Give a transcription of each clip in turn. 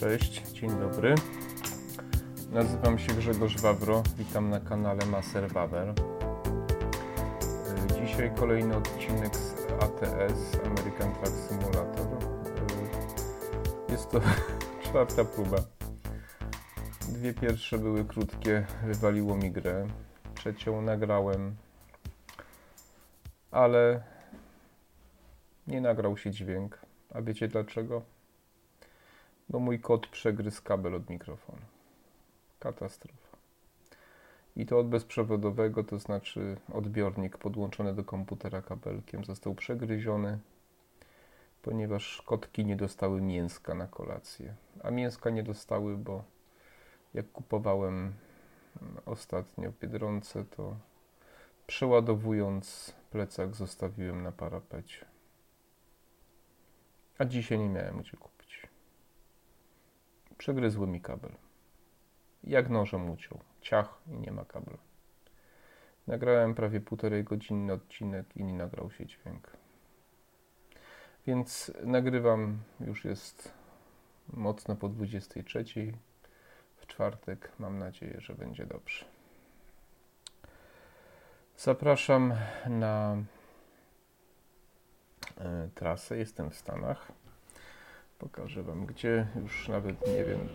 Cześć, dzień dobry. Nazywam się Grzegorz Wawro, witam na kanale Maser Wawer. Y, Dzisiaj kolejny odcinek z ATS, American Truck Simulator. Y, Jest to czwarta próba. Dwie pierwsze były krótkie, wywaliło mi grę. Trzecią nagrałem, ale nie nagrał się dźwięk. A wiecie dlaczego? Bo mój kot przegryzł kabel od mikrofonu. Katastrofa. I to od bezprzewodowego, to znaczy odbiornik podłączony do komputera kabelkiem został przegryziony, ponieważ kotki nie dostały mięska na kolację. A mięska nie dostały, bo jak kupowałem ostatnio w Biedronce, to przeładowując plecak zostawiłem na parapecie. A dzisiaj nie miałem gdzie kupić. Przegryzły mi kabel. Jak nożem uciął. Ciach i nie ma kabla. Nagrałem prawie półtorej godzinny odcinek i nie nagrał się dźwięk. Więc nagrywam, już jest mocno po 23. W czwartek mam nadzieję, że będzie dobrze. Zapraszam na e, trasę. Jestem w Stanach. Pokażę Wam gdzie. Już nawet nie wiem.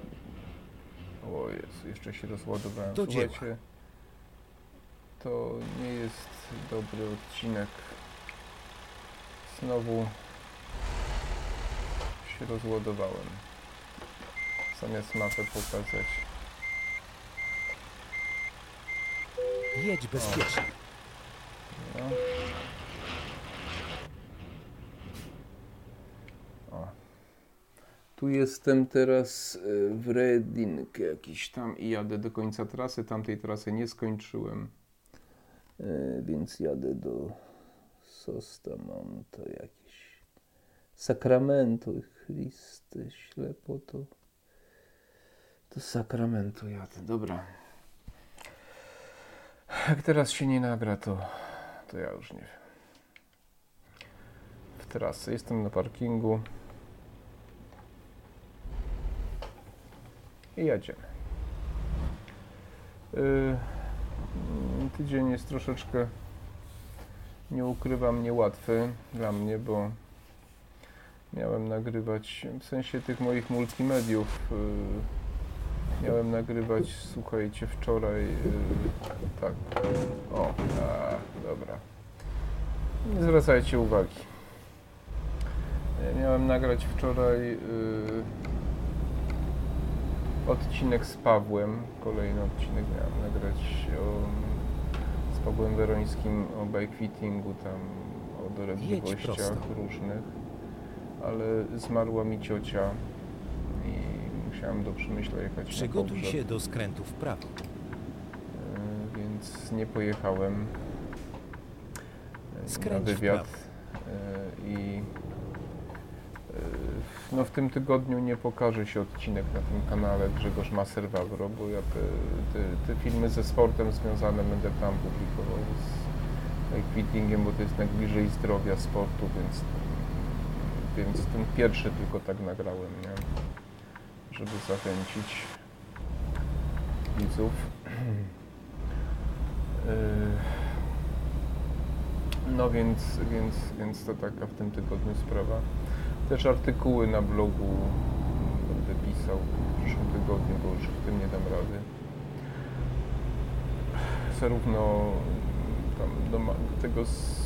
O Jezu, jeszcze się rozładowałem. Do dzieła. Słuchajcie, to nie jest dobry odcinek. Znowu się rozładowałem. Zamiast mapę pokazać. Jedź bezpiecznie. No. Tu jestem teraz y, w Reading jakiś tam i jadę do końca trasy. Tamtej trasy nie skończyłem. Y, Więc jadę do Sostamonta jakiś. Sacramento, Chryste, ślepo to. Do Sacramento jadę, dobra. Jak teraz się nie nagra, to, to ja już nie wiem. W trasę. Jestem na parkingu. I jedziemy. Yy, tydzień jest troszeczkę, nie ukrywam, niełatwy dla mnie, bo miałem nagrywać, w sensie tych moich multimediów, yy, miałem nagrywać, słuchajcie, wczoraj, yy, tak, o, a, dobra. Nie zwracajcie uwagi. Miałem nagrać wczoraj y, odcinek z Pawłem. Kolejny odcinek miałem nagrać o, z Pawłem Werońskim o bikefittingu, tam o dolegliwościach różnych. Ale zmarła mi ciocia i musiałem do Przemyśla jechać Przygotuj na się do skrętu w prawo. E, więc nie pojechałem e, na Skręć w wywiad e, i no w tym tygodniu nie pokaże się odcinek na tym kanale Grzegorz Maser Wawro, bo ja te, te, te filmy ze sportem związane będę tam publikował z bikefittingiem, bo to jest najbliżej zdrowia sportu, więc, więc ten pierwszy tylko tak nagrałem, nie? żeby zachęcić widzów. Yy, No więc, więc, więc to taka w tym tygodniu sprawa. Też artykuły na blogu będę pisał w przyszłym tygodniu, bo już w tym nie dam rady. Zarówno tam do, tego z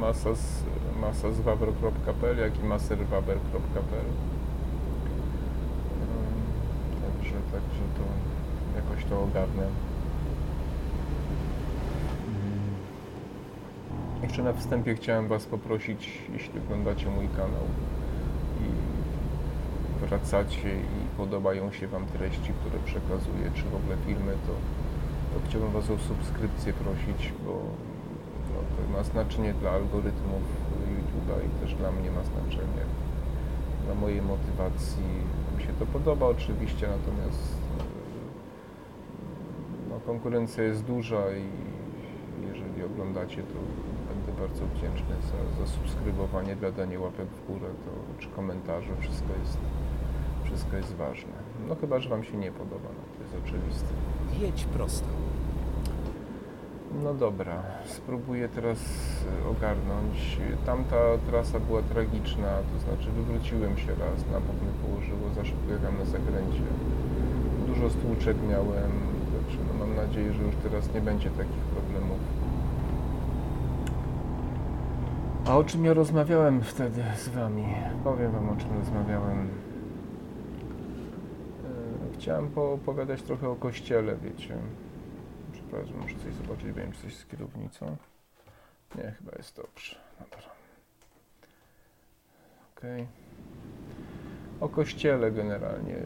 masa z, masa z wawro.pl, jak i maserwaber.pl. Ym, Także, także to jakoś to ogarnę. Jeszcze na wstępie chciałem Was poprosić, jeśli oglądacie mój kanał wracacie i podobają się Wam treści, które przekazuję, czy w ogóle filmy, to, to chciałbym Was o subskrypcję prosić, bo no, to ma znaczenie dla algorytmów YouTube'a i też dla mnie ma znaczenie. Dla mojej motywacji mi się to podoba oczywiście, natomiast no, konkurencja jest duża i jeżeli oglądacie, to bardzo wdzięczny za, za subskrybowanie, dla danie łapek w górę, to, czy komentarze, wszystko jest, Wszystko jest ważne. No chyba, że Wam się nie podoba, no to jest oczywiste. Jedź prosto. No dobra, spróbuję teraz e, ogarnąć. Tamta trasa była tragiczna, to znaczy wywróciłem się raz, na bok mnie położyło, za szybko jechałem na zakręcie. Dużo stłuczek miałem, także no mam nadzieję, że już teraz nie będzie takich problemów. A o czym ja rozmawiałem wtedy z Wami? Powiem Wam, o czym rozmawiałem. E, Chciałem poopowiadać trochę o kościele, wiecie. Przepraszam, muszę coś zobaczyć, wiem, czy coś z kierownicą. Nie, chyba jest dobrze. Dobra. Okej. O kościele generalnie.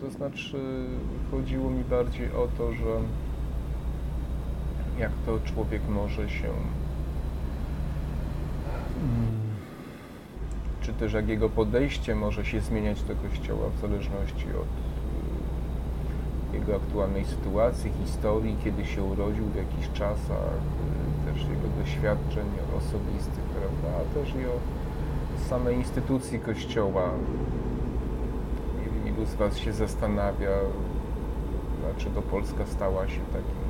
To znaczy, chodziło mi bardziej o to, że jak to człowiek może się. Mm, Czy też jak jego podejście może się zmieniać do kościoła w zależności od y, jego aktualnej sytuacji, historii, kiedy się urodził, w jakich czasach, y, też jego doświadczeń osobistych, prawda, a też i o samej instytucji Kościoła. Ilu z Was się zastanawia, dlaczego Polska stała się takim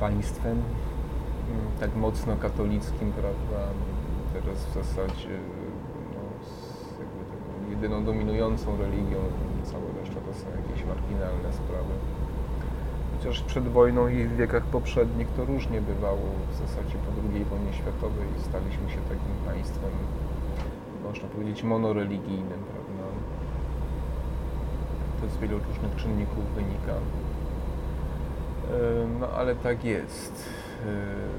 państwem tak mocno katolickim, prawda, teraz w zasadzie no, z jakby taką jedyną dominującą religią, cała reszta to są jakieś marginalne sprawy. Chociaż przed wojną i w wiekach poprzednich to różnie bywało. W zasadzie po II wojnie światowej staliśmy się takim państwem, można powiedzieć, monoreligijnym, prawda? To z wielu różnych czynników wynika. E, No ale tak jest. E,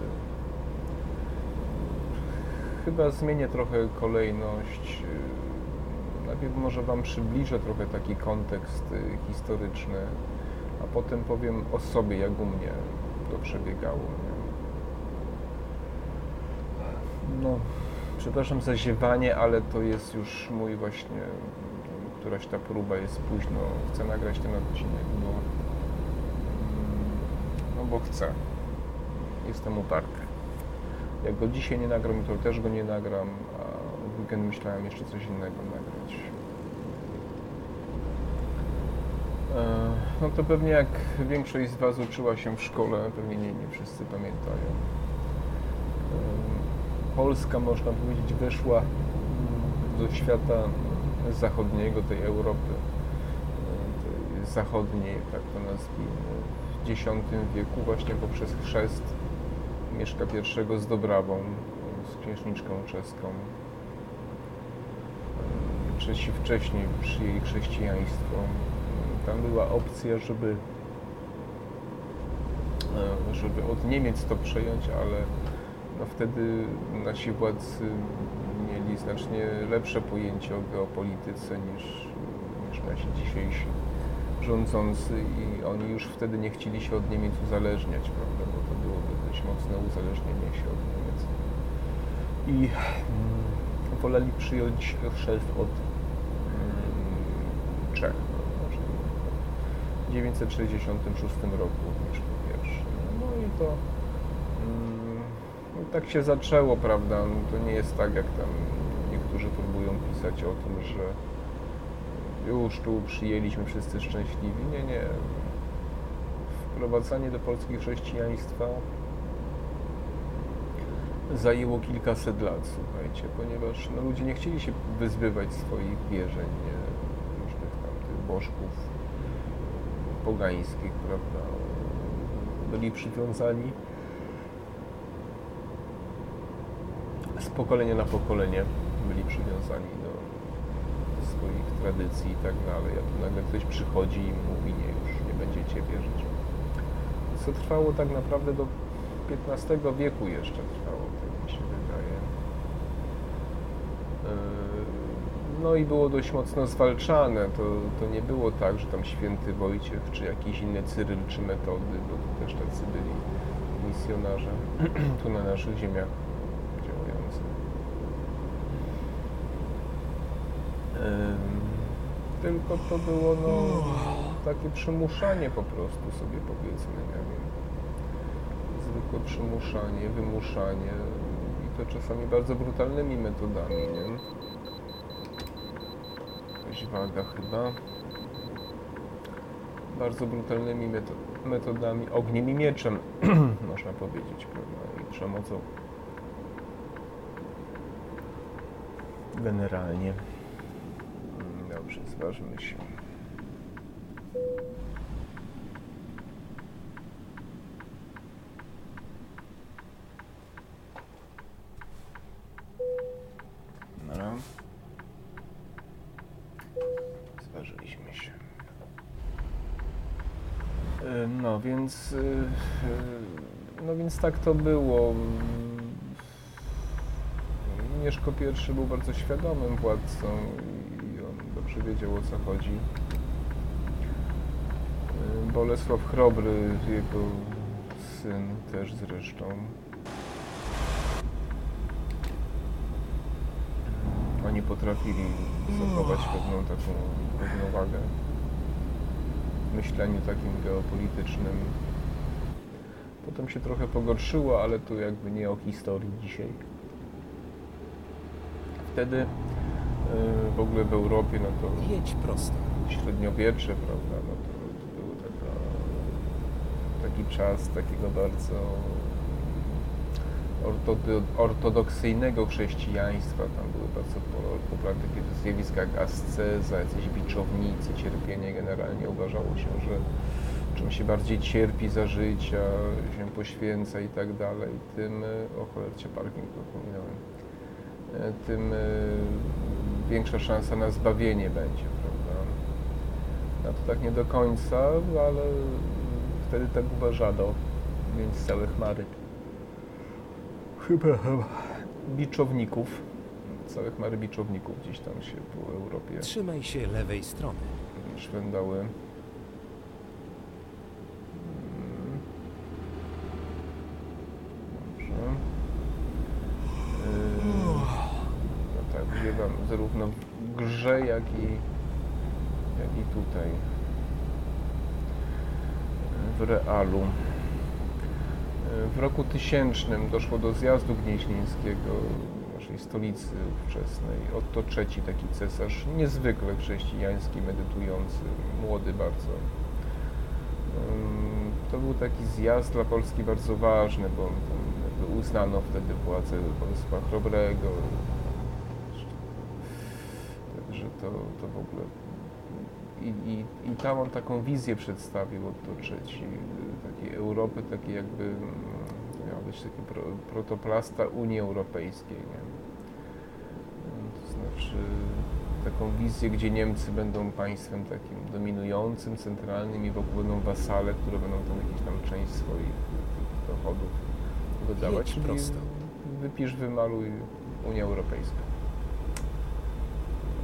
Chyba zmienię trochę kolejność. E, Najpierw może Wam przybliżę trochę taki kontekst e, historyczny, a potem powiem o sobie, jak u mnie to przebiegało. No, przepraszam za ziewanie, ale to jest już mój właśnie, któraś ta próba jest późno. Chcę nagrać ten odcinek, bo, mm, no bo chcę. Jestem uparty. Jak go dzisiaj nie nagram, to też go nie nagram, a w weekend myślałem jeszcze coś innego nagrać. E, No to pewnie jak większość z Was uczyła się w szkole, pewnie nie, nie wszyscy pamiętają. E, Polska, można powiedzieć, weszła do świata zachodniego, tej Europy, e, tej zachodniej, tak to nazwijmy, w X wieku właśnie poprzez chrzest Mieszka I z Dobrawą, z księżniczką czeską. Czesi wcześniej przyjęli chrześcijaństwo. Tam była opcja, żeby, e, żeby od Niemiec to przejąć, ale no wtedy nasi władcy mieli znacznie lepsze pojęcie o geopolityce niż, niż nasi dzisiejsi rządzący i oni już wtedy nie chcieli się od Niemiec uzależniać, prawda, bo to byłoby dość mocne uzależnienie się od Niemiec. I mm, woleli przyjąć chrzest od mm, Czech. prawda, czyli W 966 roku Mieszko I. No i to mm, tak się zaczęło, prawda? No to nie jest tak, jak tam niektórzy próbują pisać o tym, że już tu przyjęliśmy wszyscy szczęśliwi. Nie, nie. Wprowadzanie do Polski chrześcijaństwa zajęło kilkaset lat, słuchajcie, ponieważ no, ludzie nie chcieli się wyzbywać swoich wierzeń, nie, różnych tam tych bożków pogańskich, prawda. Byli przywiązani z pokolenia na pokolenie, byli przywiązani tradycji i tak dalej, a tu nagle ktoś przychodzi i mówi, nie, już nie będziecie wierzyć. Co trwało tak naprawdę do XV wieku jeszcze trwało, tak mi się wydaje. Yy, No i było dość mocno zwalczane. To, to nie było tak, że tam święty Wojciech, czy jakiś inny Cyryl, czy Metody, bo to też tacy byli misjonarze tu na naszych ziemiach działający. Ym, Tylko to było no, takie przymuszanie po prostu sobie powiedzmy, nie wiem. Zwykłe przymuszanie, wymuszanie i to czasami bardzo brutalnymi metodami, nie? jakaś waga chyba. Bardzo brutalnymi meto- metodami, ogniem i mieczem, można powiedzieć, prawda, i przemocą. Generalnie. Dobrze, zważmy się. Dobra. Zważyliśmy się. E, No więc. e, e, No więc tak to było. Mieszko I był bardzo świadomym władcą dobrze wiedział o co chodzi. E, Bolesław Chrobry, jego syn też zresztą. Oni potrafili zachować pewną taką równowagę w myśleniu takim geopolitycznym. Potem się trochę pogorszyło, ale tu jakby nie o historii dzisiaj. Wtedy w ogóle w Europie, no to Jedź prosto. średniowiecze, prawda, no to, to był taka, taki czas takiego bardzo ortodoksyjnego chrześcijaństwa. Tam były bardzo po- popularne takie zjawiska jak asceza, jacyś biczownicy, cierpienie. Generalnie uważało się, że czym się bardziej cierpi za życia, się poświęca i tak dalej, tym, e, o cholercie parking pominąłem, e, tym większa szansa na zbawienie będzie, prawda? No to tak nie do końca, ale wtedy tak uważano, więc całe chmary. Chyba biczowników, całe chmary biczowników gdzieś tam się po Europie Trzymaj się lewej strony. szwędały. Mm. Dobrze. Yy, No tak, wziewam zarówno w grze, jak i, jak i tutaj. W realu. W roku tysięcznym doszło do zjazdu gnieźnieńskiego, naszej stolicy ówczesnej. Otto III, taki cesarz, niezwykle chrześcijański, medytujący, młody bardzo. Ym, To był taki zjazd dla Polski bardzo ważny, bo uznano wtedy władzę Bolesława Chrobrego. To, to w ogóle... I, i, I tam on taką wizję przedstawił III, takiej Europy, takiej jakby mm, miał być taki pro, protoplasta Unii Europejskiej. Nie? To znaczy taką wizję, gdzie Niemcy będą państwem takim dominującym, centralnym i wokół będą wasale, które będą tam jakieś tam część swoich dochodów wydawać. Prosto. Wypisz, wymaluj Unia Europejska.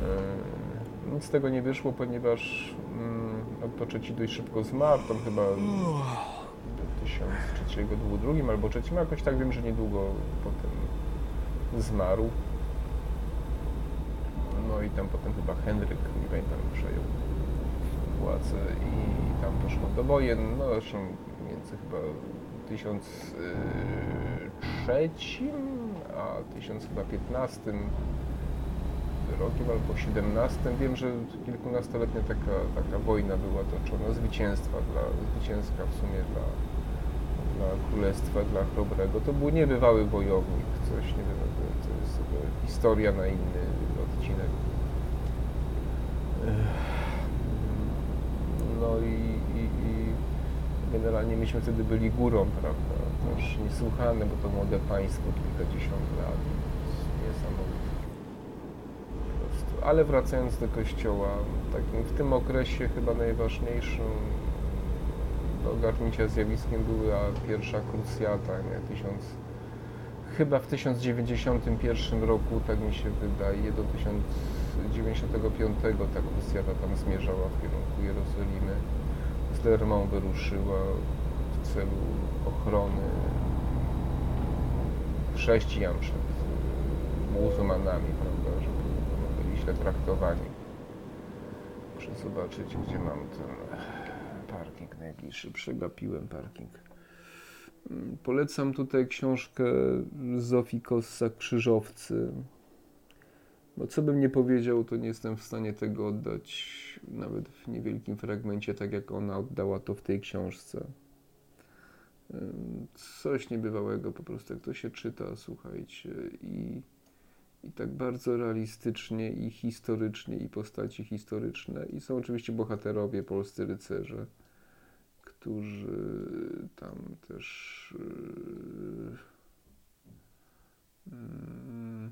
Yy, Nic z tego nie wyszło, ponieważ mm, III dość szybko zmarł, tam chyba w 1002 albo trzecim, jakoś tak wiem, że niedługo potem zmarł. No i tam potem chyba Henryk, nie pamiętam, przejął władzę i tam doszło do wojen, no zresztą między chyba 1003 a 1015 rokiem albo 17. Wiem, że kilkunastoletnia taka, taka wojna była toczona, zwycięstwa dla, zwycięska w sumie dla, dla królestwa, dla Chrobrego. To był niebywały wojownik, coś, nie wiem, to- jest historia na inny odcinek. No i, i, i generalnie myśmy wtedy byli górą, prawda? Też niesłychane, bo to młode państwo, kilkadziesiąt lat, niesamowite. Ale wracając do kościoła, takim w tym okresie chyba najważniejszym do ogarnięcia zjawiskiem była pierwsza krucjata, nie? Tysiąc, chyba w 1091 roku, tak mi się wydaje, do 1095 ta krucjata tam zmierzała w kierunku Jerozolimy. Z Lermą wyruszyła w celu ochrony chrześcijan przed muzułmanami, prawda, źle traktowani. Muszę zobaczyć, gdzie mam ten parking najbliższy. Przegapiłem parking. Mm, Polecam tutaj książkę Zofii Kossa Krzyżowcy. Bo co bym nie powiedział, to nie jestem w stanie tego oddać nawet w niewielkim fragmencie, tak jak ona oddała to w tej książce. Coś niebywałego po prostu, jak to się czyta, słuchajcie, i, i tak bardzo realistycznie, i historycznie, i postaci historyczne. I są oczywiście bohaterowie, polscy rycerze, którzy tam też. Yy, mm,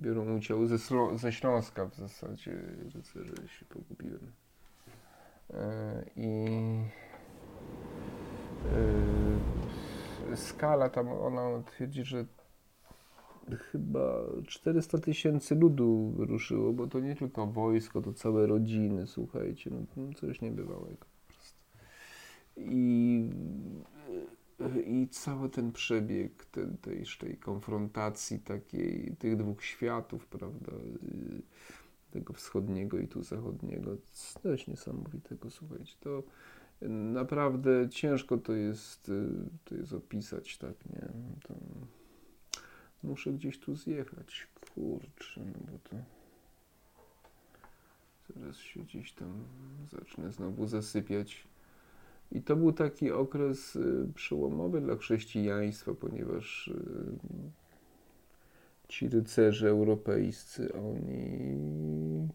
biorą udział ze, ze Śląska w zasadzie rycerze się pogubiłem. E, I e, skala tam, ona twierdzi, że chyba 400 tysięcy ludu wyruszyło, bo to nie tylko wojsko, to całe rodziny, słuchajcie, no, no coś niebywałego. I, i cały ten przebieg ten, tej, tej konfrontacji takiej, tych dwóch światów, prawda, y, tego wschodniego i tu zachodniego, coś niesamowitego, słuchajcie, to naprawdę ciężko to jest, y, to jest opisać, tak, nie, to muszę gdzieś tu zjechać, kurczę, no bo to zaraz się gdzieś tam zacznę znowu zasypiać. I to był taki okres y, przełomowy dla chrześcijaństwa, ponieważ y, ci rycerze europejscy, oni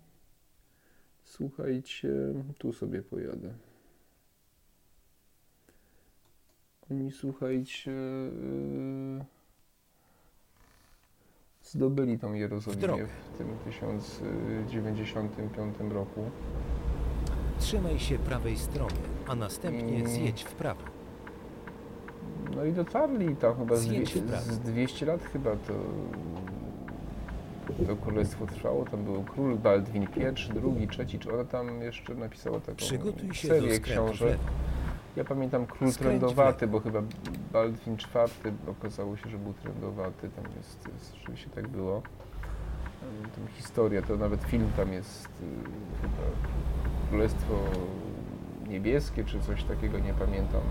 słuchajcie, tu sobie pojadę. Oni słuchajcie y, zdobyli tą W Jerozolię drogę. w tym 1095 roku. Trzymaj się prawej strony, a następnie Mm. zjedź w prawo. No i dotarli tam chyba z, dwie, w z 200 lat chyba to, to królestwo trwało. Tam był król Baldwin I, drugi, trzeci, czy ona tam jeszcze napisała taką Przygotuj się do serię w książek. lewo. Ja pamiętam król Skręć trendowaty, bo chyba Baldwin IV okazało się, że był trendowaty. Tam jest, jest rzeczywiście tak było. Tam historia, to nawet film tam jest y, chyba Królestwo Niebieskie, czy coś takiego, nie pamiętam.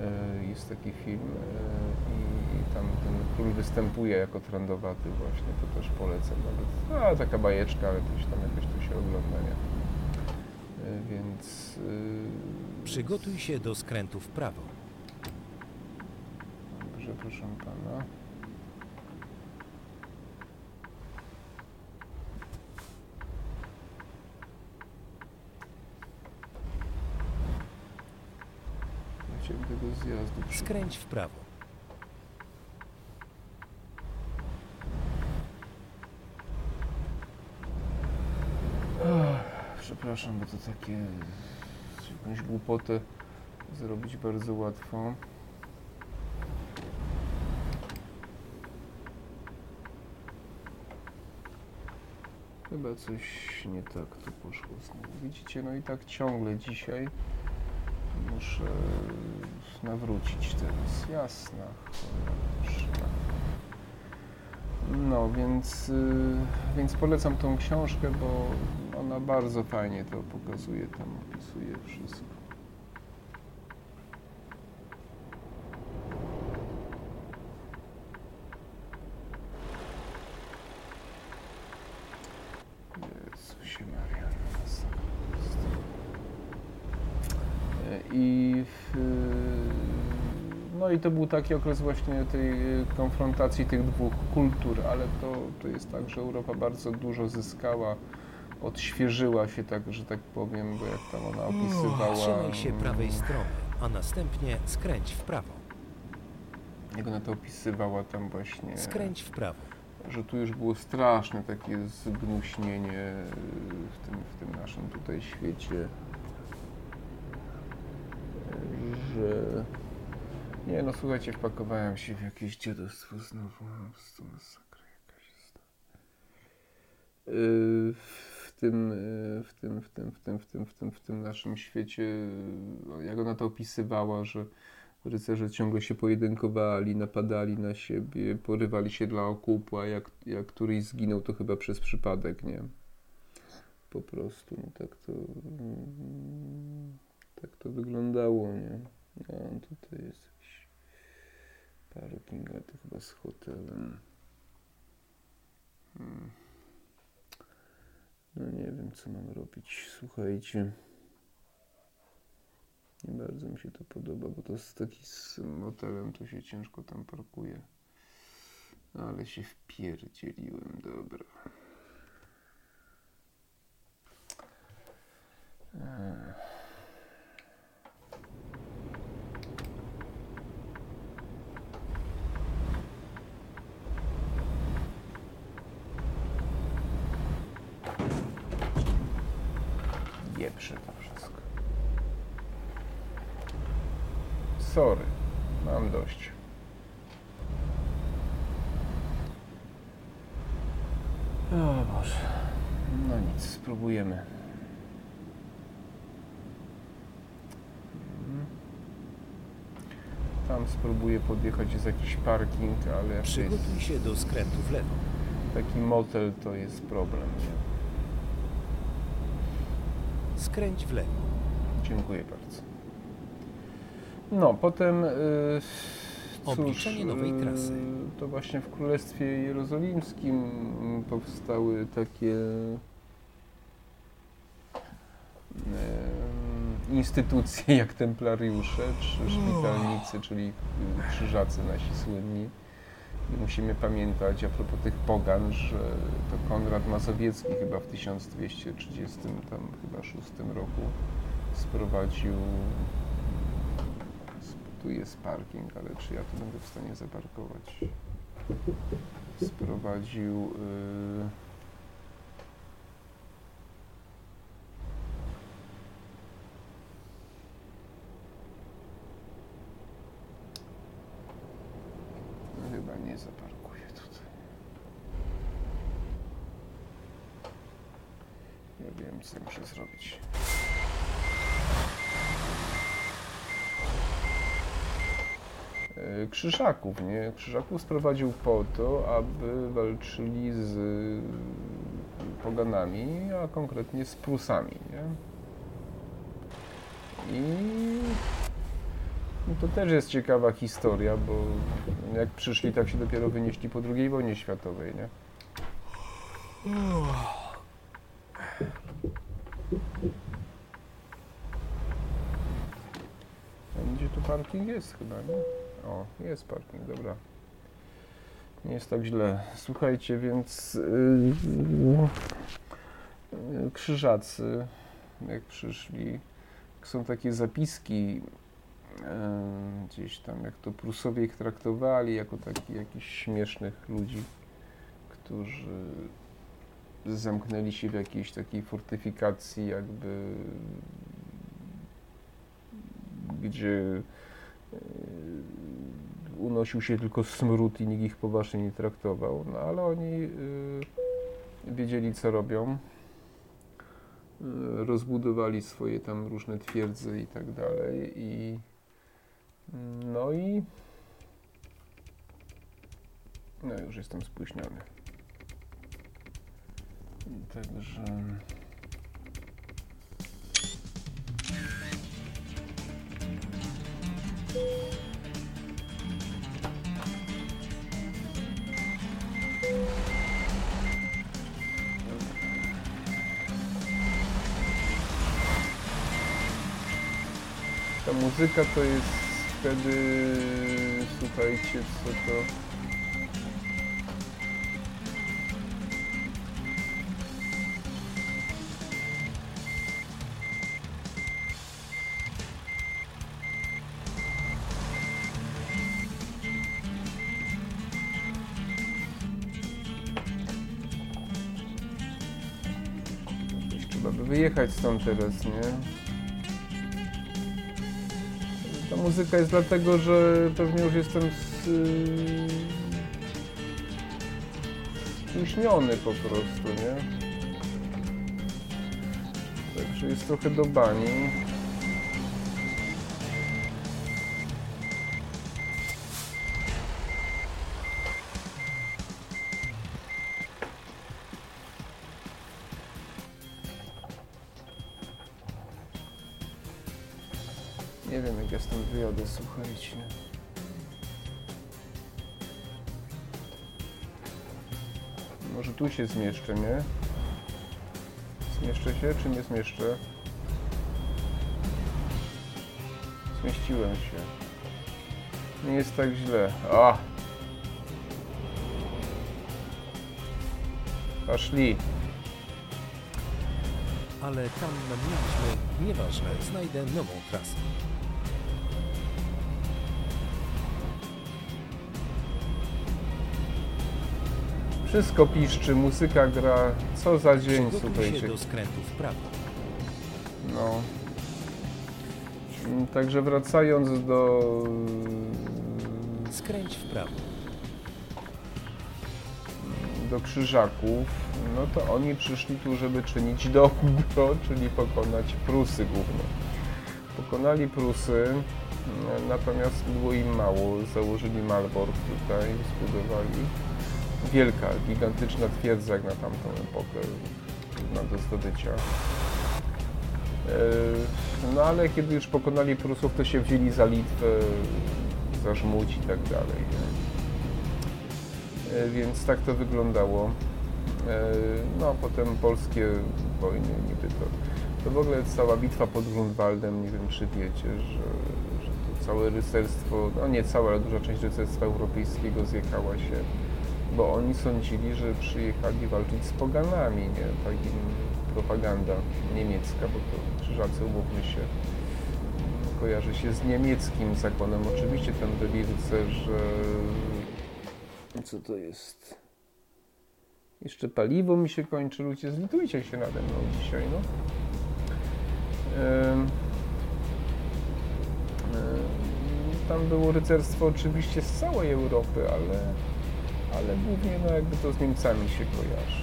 E, Jest taki film e, i, tam ten król występuje jako trendowaty właśnie, to też polecam nawet. A, taka bajeczka, ale coś tam jakoś to się ogląda, nie? Więc... y, Przygotuj się do skrętu w prawo. Dobrze, proszę pana. Skręć w prawo. Przepraszam, bo to takie... jakąś głupotę zrobić bardzo łatwo. Chyba coś nie tak tu poszło znowu. Widzicie, no i tak ciągle dzisiaj muszę nawrócić teraz. Jasna cholera. No, więc, y, więc polecam tą książkę, bo ona bardzo fajnie to pokazuje, tam opisuje wszystko. Jezusie I no i to był taki okres właśnie tej e, konfrontacji tych dwóch kultur, ale to, to jest tak, że Europa bardzo dużo zyskała, odświeżyła się tak, że tak powiem, bo jak tam ona opisywała... Trzymaj się prawej mm, strony, a następnie skręć w prawo. Jak ona to opisywała tam właśnie... Skręć w prawo. że tu już było straszne takie zgnuśnienie w tym, w tym naszym tutaj świecie, że nie no słuchajcie, wpakowałem się w jakieś dziadostwo znowu, no, masakra jakaś jest. Yy, tym, yy, w tym, w tym, w tym, w tym, w tym, w tym naszym świecie, yy, jak ona to opisywała, że rycerze ciągle się pojedynkowali, napadali na siebie, porywali się dla okupu, a jak, jak któryś zginął, to chyba przez przypadek, nie? Po prostu, no tak to, mm, tak to wyglądało, nie? A tutaj jest jakiś parking, ale to chyba z hotelem. Hmm. No nie wiem, co mam robić. Słuchajcie. Nie bardzo mi się to podoba, bo to jest taki z motelem, to się ciężko tam parkuje. Ale się wpierdzieliłem, dobra. Pieprze to wszystko. Sorry, mam dość. O Boże. No nic, spróbujemy. Tam spróbuję podjechać, jest jakiś parking, ale Przygotuj jest się do skrętu w lewo. taki motel, to jest problem. Nie? Skręć w lewo. Dziękuję bardzo. No, potem. y, cóż, Obliczenie nowej y, trasy. To właśnie w Królestwie Jerozolimskim powstały takie y, instytucje jak templariusze, czy szpitalnicy, czyli y, krzyżacy nasi słynni. Musimy pamiętać a propos tych pogan, że to Konrad Mazowiecki chyba w 1230 tam chyba 6 roku sprowadził tu jest parking, ale czy ja tu będę w stanie zaparkować? Sprowadził y, no chyba nie zaparkuję tutaj. Ja wiem, co muszę zrobić. E, Krzyżaków, nie? Krzyżaków sprowadził po to, aby walczyli z poganami, a konkretnie z Prusami, nie? I no to też jest ciekawa historia, bo jak przyszli, tak się dopiero wynieśli po II wojnie światowej, nie? Gdzie tu parking jest chyba, nie? O, jest parking, dobra. Nie jest tak źle. Słuchajcie, więc yy, yy, krzyżacy, jak przyszli, są takie zapiski gdzieś tam, jak to Prusowie ich traktowali jako takich jakichś śmiesznych ludzi, którzy zamknęli się w jakiejś takiej fortyfikacji, jakby gdzie yy, unosił się tylko smród i nikt ich poważnie nie traktował. No ale oni yy, wiedzieli, co robią. Rozbudowali swoje tam różne twierdze i tak dalej. I no i no już jestem spóźniony. Także Ta muzyka to jest wtedy, słuchajcie, co to... Trzeba by wyjechać stąd teraz, nie? Muzyka jest dlatego, że pewnie już jestem z, spóźniony po prostu, nie? Także jest trochę do bani. Ja stąd wyjadę, słuchajcie. Może tu się zmieszczę, nie? Zmieszczę się, czy nie zmieszczę? Zmieściłem się. Nie jest tak źle. A! Poszli. Ale tam mieliśmy... Nieważne, znajdę nową trasę. Wszystko piszczy, muzyka gra. Co za dzień, Przygotuj się słuchajcie. do skrętu w prawo. No. Mm, Także wracając do. Skręć w prawo. do krzyżaków, no to oni przyszli tu, żeby czynić dobro, czyli pokonać Prusy głównie. Pokonali Prusy, natomiast było im mało. Założyli Malbork tutaj, zbudowali. Wielka, gigantyczna twierdza jak na tamtą epokę, trudna do zdobycia. E, No ale kiedy już pokonali Prusów, to się wzięli za Litwę, za Żmudź i tak dalej. E, Więc tak to wyglądało. E, No a potem polskie wojny niby to. To w ogóle cała bitwa pod Grunwaldem, nie wiem czy wiecie, że, że to całe rycerstwo, no nie całe, ale duża część rycerstwa europejskiego zjechała się, bo oni sądzili, że przyjechali walczyć z poganami, nie? Tak im propaganda niemiecka, bo to krzyżacy, umówmy się, kojarzy się z niemieckim zakonem. Oczywiście tam byli rycerze... Co to jest? Jeszcze paliwo mi się kończy, ludzie, zlitujcie się nade mną dzisiaj, no. Tam było rycerstwo oczywiście z całej Europy, ale, ale głównie no jakby to z Niemcami się kojarzy.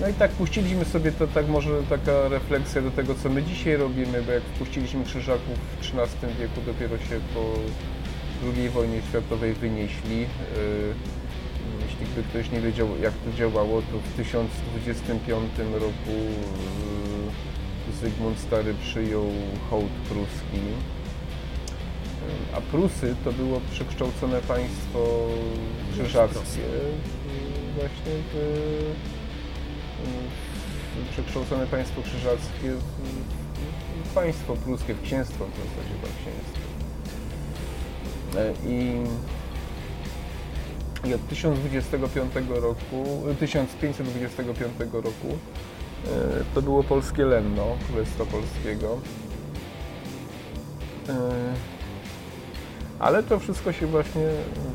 No i tak puściliśmy sobie to, tak może taka refleksja do tego, co my dzisiaj robimy, bo jak wpuściliśmy krzyżaków w XIII wieku, dopiero się po II wojnie światowej wynieśli. Yy, Jeśli by ktoś nie wiedział, jak to działało, to w 1025 roku yy, Zygmunt Stary przyjął hołd pruski. A Prusy to było przekształcone państwo krzyżackie yy, właśnie w, w przekształcone państwo krzyżackie w, w, państwo pruskie, w księstwo w zasadzie chyba księstwo. E, I, I od 1025 roku, 1525 roku e, to było polskie Lenno, Królestwa Polskiego. Ale to wszystko się właśnie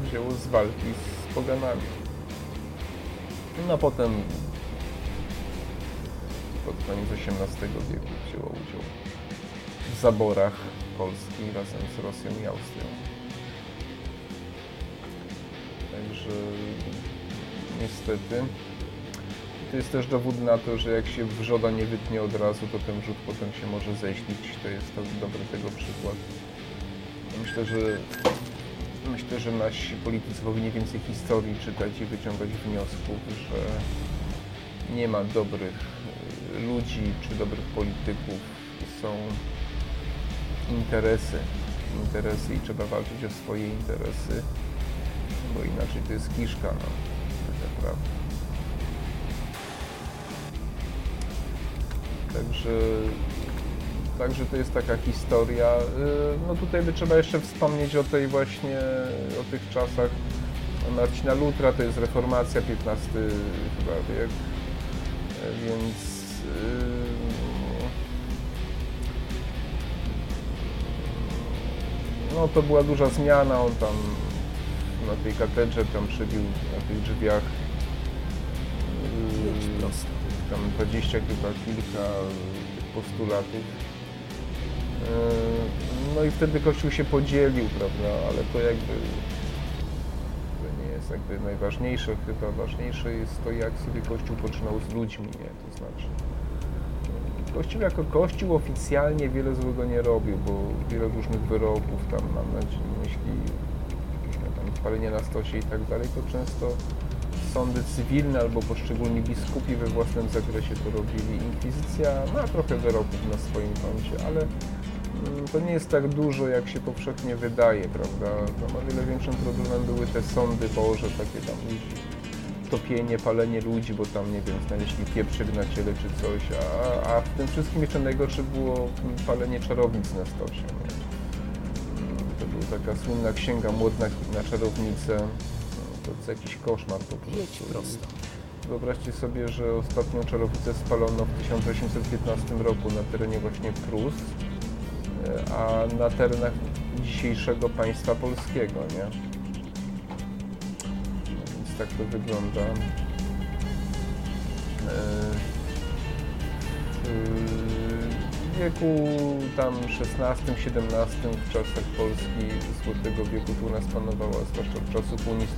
wzięło z walki z poganami. No a potem pod koniec XVIII wieku wzięło udział w zaborach Polski razem z Rosją i Austrią. Także niestety to jest też dowód na to, że jak się wrzoda nie wytnie od razu, to ten wrzód potem się może ześlić. To jest to dobry tego przykład. Myślę, że myślę, że nasi politycy powinni więcej historii czytać i wyciągać wniosków, że nie ma dobrych e, ludzi czy dobrych polityków. Są interesy. Interesy i trzeba walczyć o swoje interesy, bo inaczej to jest kiszka, no, tak naprawdę. Także, także to jest taka historia. Y, No tutaj by trzeba jeszcze wspomnieć o tej właśnie, o tych czasach Marcina Lutra, to jest reformacja, XV chyba wiek, E, więc y, no to była duża zmiana, on tam na tej katedrze tam przebił na tych drzwiach y, tam 20 chyba kilka postulatów. Yy, No i wtedy Kościół się podzielił, prawda, ale to jakby to nie jest jakby najważniejsze, chyba ważniejsze jest to, jak sobie Kościół poczynał z ludźmi, nie, to znaczy yy, Kościół jako Kościół oficjalnie wiele złego nie robił, bo wiele różnych wyroków, tam mam na myśli tam palenie na stosie i tak dalej, to często sądy cywilne albo poszczególni biskupi we własnym zakresie to robili. Inkwizycja ma trochę wyroków na swoim koncie, ale to nie jest tak dużo, jak się powszechnie wydaje, prawda? Tam o wiele większym problemem były te sądy Boże, takie tam topienie, palenie ludzi, bo tam, nie wiem, znaleźli pieprzyk na ciele czy coś, a, a w tym wszystkim jeszcze najgorsze było palenie czarownic na stosie. Nie? To była taka słynna księga Młodna na czarownicę. No, to jest jakiś koszmar po prostu. Prosto. Wyobraźcie sobie, że ostatnią czarownicę spalono w 1815 roku na terenie właśnie Prus, a na terenach dzisiejszego państwa polskiego, nie? Więc tak to wygląda. E, W wieku tam XVI-XVII, w czasach Polski Złotego wieku tu nas panowała, zwłaszcza od czasów Unii e,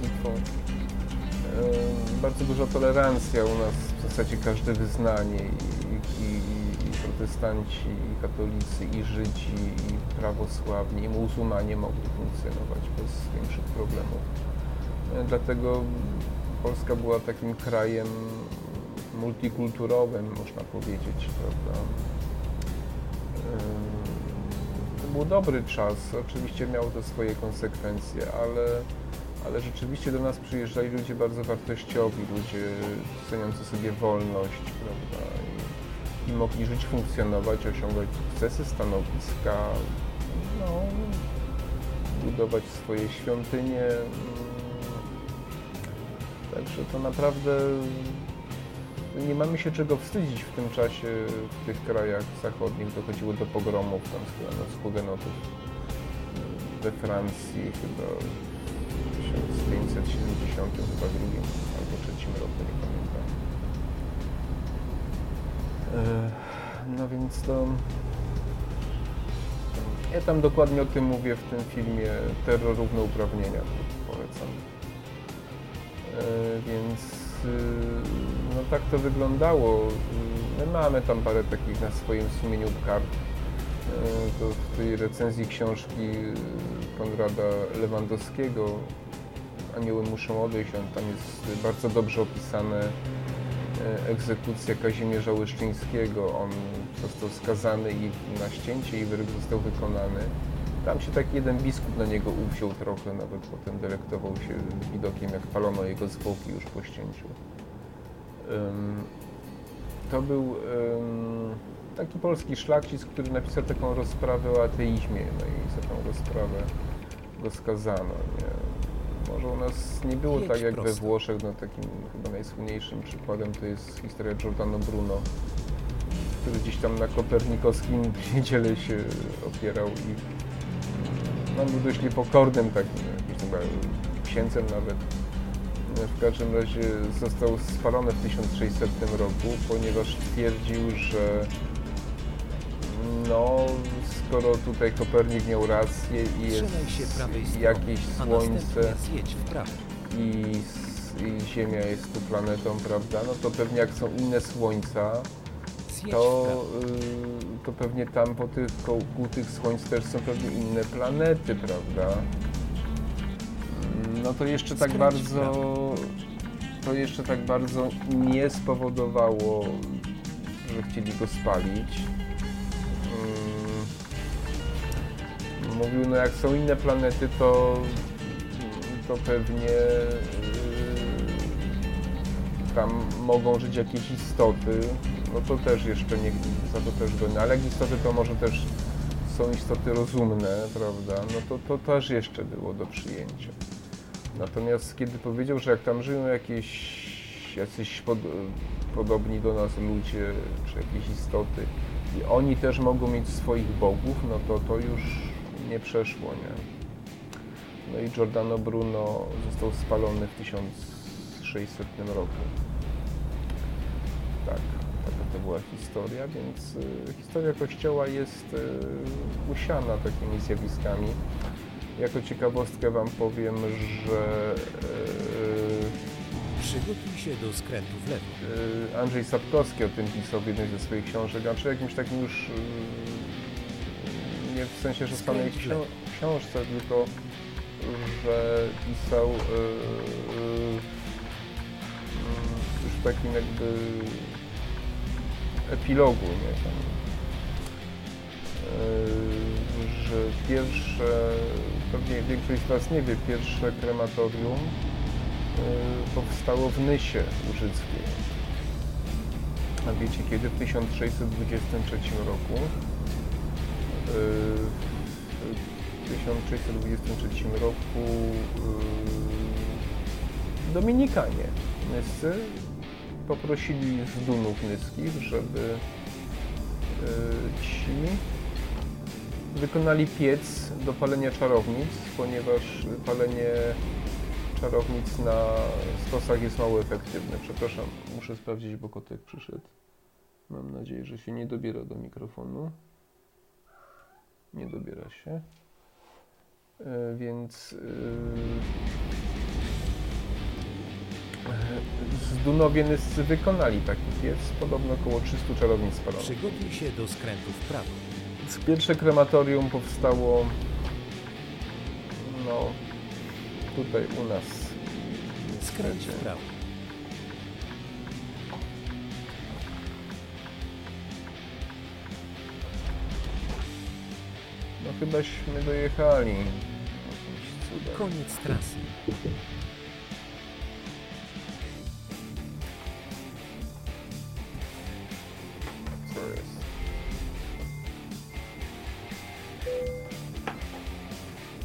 bardzo duża tolerancja u nas, w zasadzie każde wyznanie protestanci, i katolicy, i Żydzi, i prawosławni, i muzułmanie mogli funkcjonować bez większych problemów. E, Dlatego Polska była takim krajem multikulturowym, można powiedzieć, prawda. Ym, To był dobry czas, oczywiście miało to swoje konsekwencje, ale, ale rzeczywiście do nas przyjeżdżali ludzie bardzo wartościowi, ludzie ceniący sobie wolność, prawda, i, i mogli żyć, funkcjonować, osiągać sukcesy, stanowiska, no, budować swoje świątynie. mm. Także to naprawdę nie mamy się czego wstydzić w tym czasie w tych krajach zachodnich. Dochodziło do pogromów, tam z hugenotów we Francji chyba w 1570 chyba drugim albo trzecim roku, nie pamiętam. E, No więc to... Ja tam dokładnie o tym mówię w tym filmie Terror Równouprawnienia, polecam. E, Więc y, no tak to wyglądało. My mamy tam parę takich na swoim sumieniu kart. To w tej recenzji książki Konrada Lewandowskiego Anioły muszą odejść, on tam jest bardzo dobrze opisane e, egzekucja Kazimierza Łyszczyńskiego. On został skazany i na ścięcie i wyrok został wykonany. Tam się taki jeden biskup na niego uwziął trochę, nawet potem delektował się widokiem, jak palono jego zwłoki już po ścięciu. To był taki polski szlachcic, który napisał taką rozprawę o ateizmie, no i za tą rozprawę go skazano. Nie? Może u nas nie było Jedź tak jak we prosto. Włoszech, no takim chyba najsłynniejszym przykładem to jest historia Giordano Bruno, który gdzieś tam na kopernikowskim dziele się opierał i no, był dość niepokornym takim, chyba księcem nawet. W każdym razie został spalony w 1600 roku, ponieważ twierdził, że no, skoro tutaj Kopernik miał rację i jest jakieś słońce i, i Ziemia jest tu planetą, prawda, no to pewnie jak są inne słońca, to, y, to pewnie tam po tych, koło tych słońc też są pewnie inne planety, prawda? No to jeszcze tak bardzo, to jeszcze tak bardzo nie spowodowało, że chcieli go spalić. Mówił, no jak są inne planety, to, to pewnie y, tam mogą żyć jakieś istoty, no to też jeszcze nie, za to też go, ale jak istoty to może też są istoty rozumne, prawda, no to, to też jeszcze było do przyjęcia. Natomiast kiedy powiedział, że jak tam żyją jakieś jacyś pod, podobni do nas ludzie, czy jakieś istoty i oni też mogą mieć swoich bogów, no to to już nie przeszło, nie? No i Giordano Bruno został spalony w 1600 roku. Tak, taka to była historia, więc y, historia Kościoła jest y, usiana takimi zjawiskami. Jako ciekawostkę Wam powiem, że Przygotuj się do skrętu w lewo. y, y, Andrzej Sapkowski o tym pisał w jednej ze swoich książek, a czy jakimś takim już, y, nie w sensie, że w samej ksią- książce, tylko że pisał y, y, y, już w takim jakby epilogu, nie tam, y, że pierwsze, pewnie większość z Was nie wie, pierwsze krematorium powstało w Nysie Łużyckiej. A wiecie kiedy? W 1623 roku. Y, W 1623 roku Dominikanie nyscy poprosili z Dunów nyskich, żeby y, ci wykonali piec do palenia czarownic, ponieważ palenie czarownic na stosach jest mało efektywne. Przepraszam, muszę sprawdzić, bo kotek przyszedł. Mam nadzieję, że się nie dobiera do mikrofonu. Nie dobiera się. E, Więc e, z Dunowie Nyscy wykonali taki piec. Podobno około 300 czarownic spalono. Przygotuj się do skrętu w prawo. Pierwsze krematorium powstało no tutaj u nas. Skręć w prawo. Chybaśmy dojechali. Koniec trasy. Co jest?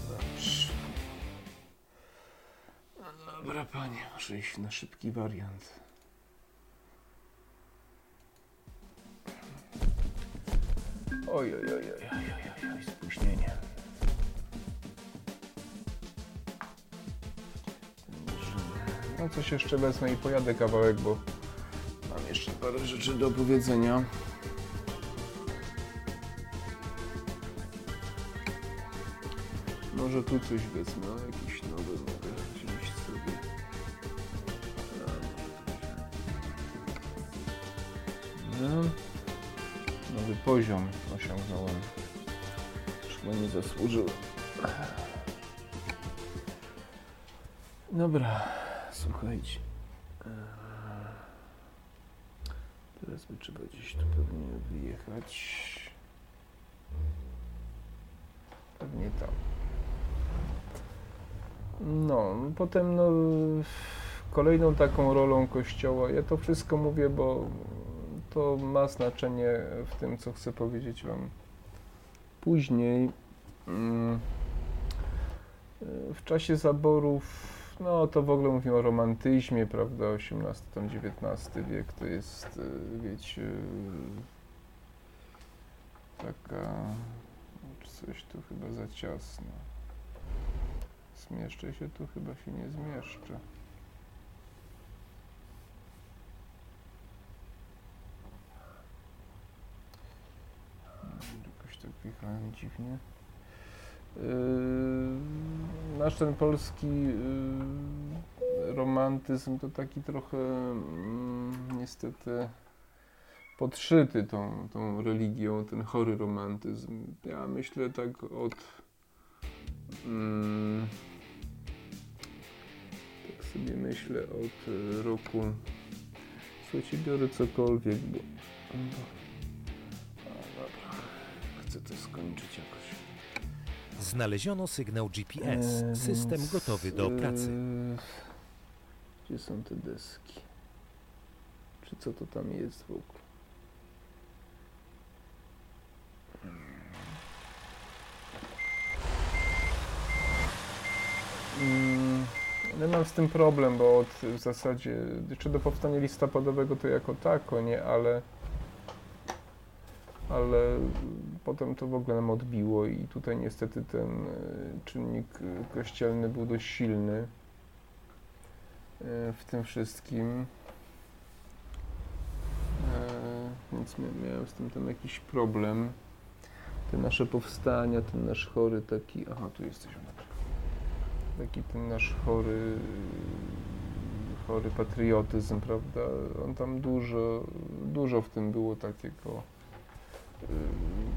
Dobrze. No dobra panie, muszę iść na szybki wariant. Oj, oj, oj, oj, oj, No coś jeszcze wezmę i pojadę kawałek, bo mam jeszcze parę rzeczy do opowiedzenia. Może tu coś wezmę, jakiś nowy mogę sobie. No. Nowy poziom osiągnąłem. Chyba nie zasłużyłem. Dobra, słuchajcie. Eee, Teraz by trzeba gdzieś tu pewnie wyjechać. Pewnie tam. No, potem no, kolejną taką rolą kościoła, ja to wszystko mówię, bo to ma znaczenie w tym, co chcę powiedzieć Wam później. Mm, W czasie zaborów, no to w ogóle mówimy o romantyzmie, prawda, XVIII, tam XIX wiek to jest, y, wiecie, taka, coś tu chyba za ciasno. Zmieszczę się tu, chyba się nie zmieszczę. Jakoś tak wjechałem dziwnie. Yy, nasz ten polski yy, romantyzm to taki trochę mm, niestety podszyty tą, tą religią, ten chory romantyzm. Ja myślę tak od mm, tak sobie myślę od roku słuchajcie, biorę cokolwiek, bo, bo a, dobra, chcę to skończyć jakoś. Znaleziono sygnał GPS. E, System więc, gotowy do pracy. e, Gdzie są te deski? Czy co to tam jest w ogóle? Mm, No mam z tym problem, bo od w zasadzie jeszcze do powstania listopadowego to jako tako, nie, ale ale potem to w ogóle nam odbiło i tutaj niestety ten e, czynnik e, kościelny był dość silny e, w tym wszystkim. Więc mia- miałem z tym tam jakiś problem. Te nasze powstania, ten nasz chory taki. Aha, tu jesteś Marek. Taki ten nasz chory, chory patriotyzm, prawda? On tam dużo, dużo w tym było takiego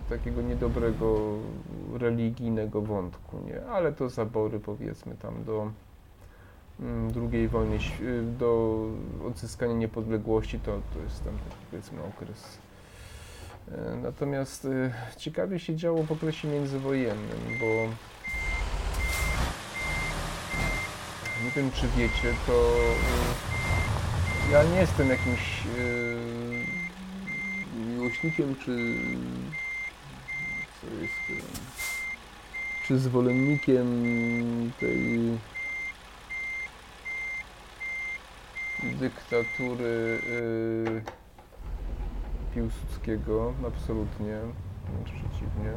takiego niedobrego religijnego wątku, nie? Ale to zabory powiedzmy tam do mm, II wojny, y, do odzyskania niepodległości, to, to jest tam powiedzmy okres. E, Natomiast y, ciekawie się działo w okresie międzywojennym, bo nie wiem czy wiecie, to y, ja nie jestem jakimś y, miłośnikiem czy co jest y, czy zwolennikiem tej dyktatury y, Piłsudskiego, absolutnie, wręcz przeciwnie.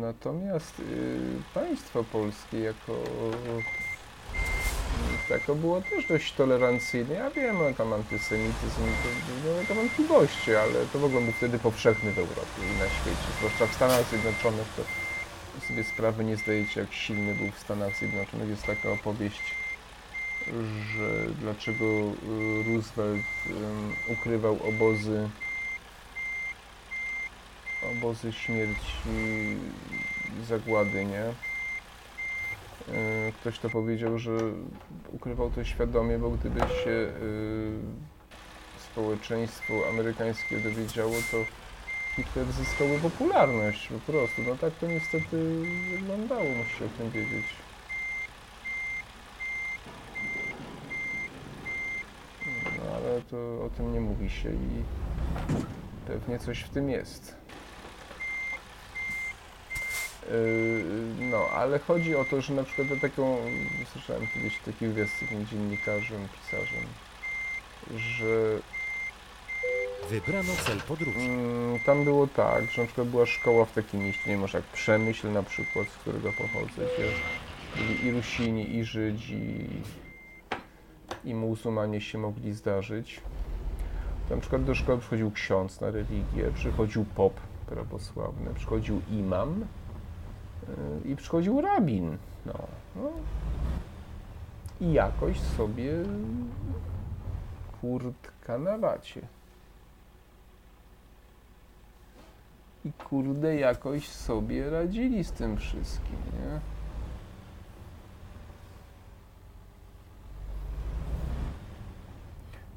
Natomiast y, państwo polskie jako tako było też dość tolerancyjne. Ja wiem, no, tam antysemityzm, to nie mam wątpliwości, ale to w ogóle był wtedy powszechny w Europie i na świecie. Zwłaszcza w Stanach Zjednoczonych to sobie sprawy nie zdajecie, jak silny był w Stanach Zjednoczonych. Jest taka opowieść, że dlaczego y, Roosevelt ukrywał obozy obozy śmierci zagłady, nie? Yy, Ktoś to powiedział, że ukrywał to świadomie, bo gdyby się yy, społeczeństwo amerykańskie dowiedziało, to Hitler zyskałby popularność po prostu. No tak to niestety wyglądało, musicie o tym wiedzieć. No ale to o tym nie mówi się i pewnie coś w tym jest. Yy, No, ale chodzi o to, że na przykład ja taką, słyszałem kiedyś taki wywiad z takim dziennikarzem, pisarzem, że Wybrano cel podróży. mm, tam było tak, że na przykład była szkoła w takim mieście, nie może jak Przemyśl na przykład, z którego pochodzę, gdzie byli i Rusini, i Żydzi, i muzułmanie się mogli zdarzyć. Na przykład do szkoły przychodził ksiądz na religię, przychodził pop prawosławny, przychodził imam i przychodził rabin. No, no. I jakoś sobie kurtka na wacie. I kurde jakoś sobie radzili z tym wszystkim, nie?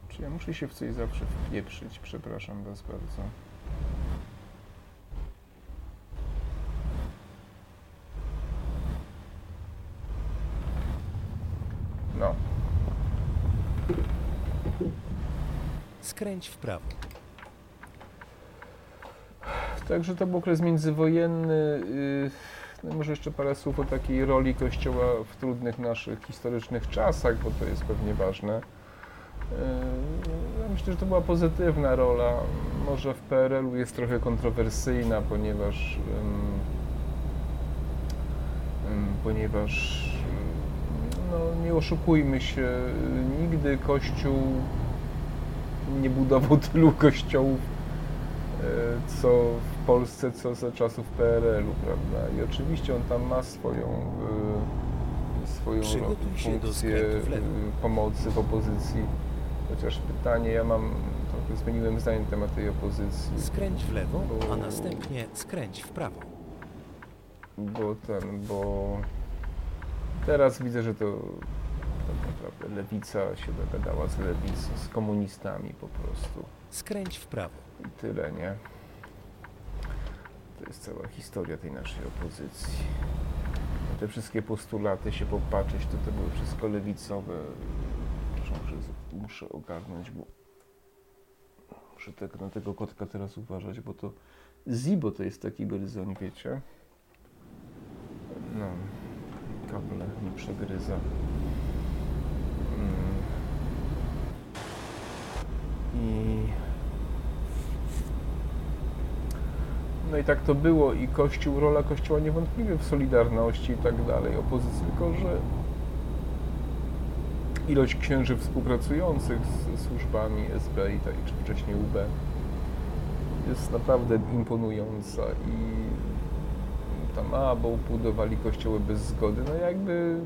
Czy ja muszę się w coś zawsze wpieprzyć? Przepraszam was bardzo. No, Skręć w prawo. Także to był okres międzywojenny. yy, No może jeszcze parę słów o takiej roli Kościoła w trudnych naszych historycznych czasach, bo to jest pewnie ważne. Yy, Ja myślę, że to była pozytywna rola. Może w PRL-u jest trochę kontrowersyjna, ponieważ ponieważ ym, no, nie oszukujmy się, nigdy Kościół nie budował tylu kościołów e, co w Polsce, co za czasów PRL-u, prawda? I oczywiście on tam ma swoją, e, swoją funkcję e, pomocy w opozycji. Chociaż pytanie, ja mam, trochę zmieniłem zdanie na temat tej opozycji, Skręć w lewo, Bo- a następnie skręć w prawo. bo ten, bo teraz widzę, że to tak naprawdę lewica się dogadała z lewicą, z komunistami po prostu. Skręć w prawo. I tyle, nie? To jest cała historia tej naszej opozycji. Te wszystkie postulaty się popatrzeć, to to były wszystko lewicowe. Muszę, muszę ogarnąć, bo muszę tak na tego kotka teraz uważać, bo to Zibo to jest taki gryzoń, wiecie? No, kable mi przegryza. I No i tak to było i Kościół, rola Kościoła niewątpliwie w Solidarności i tak dalej, opozycji, tylko że ilość księży współpracujących z służbami SB i tak, czy wcześniej UB jest naprawdę imponująca i tam, a, bo budowali kościoły bez zgody, no jakby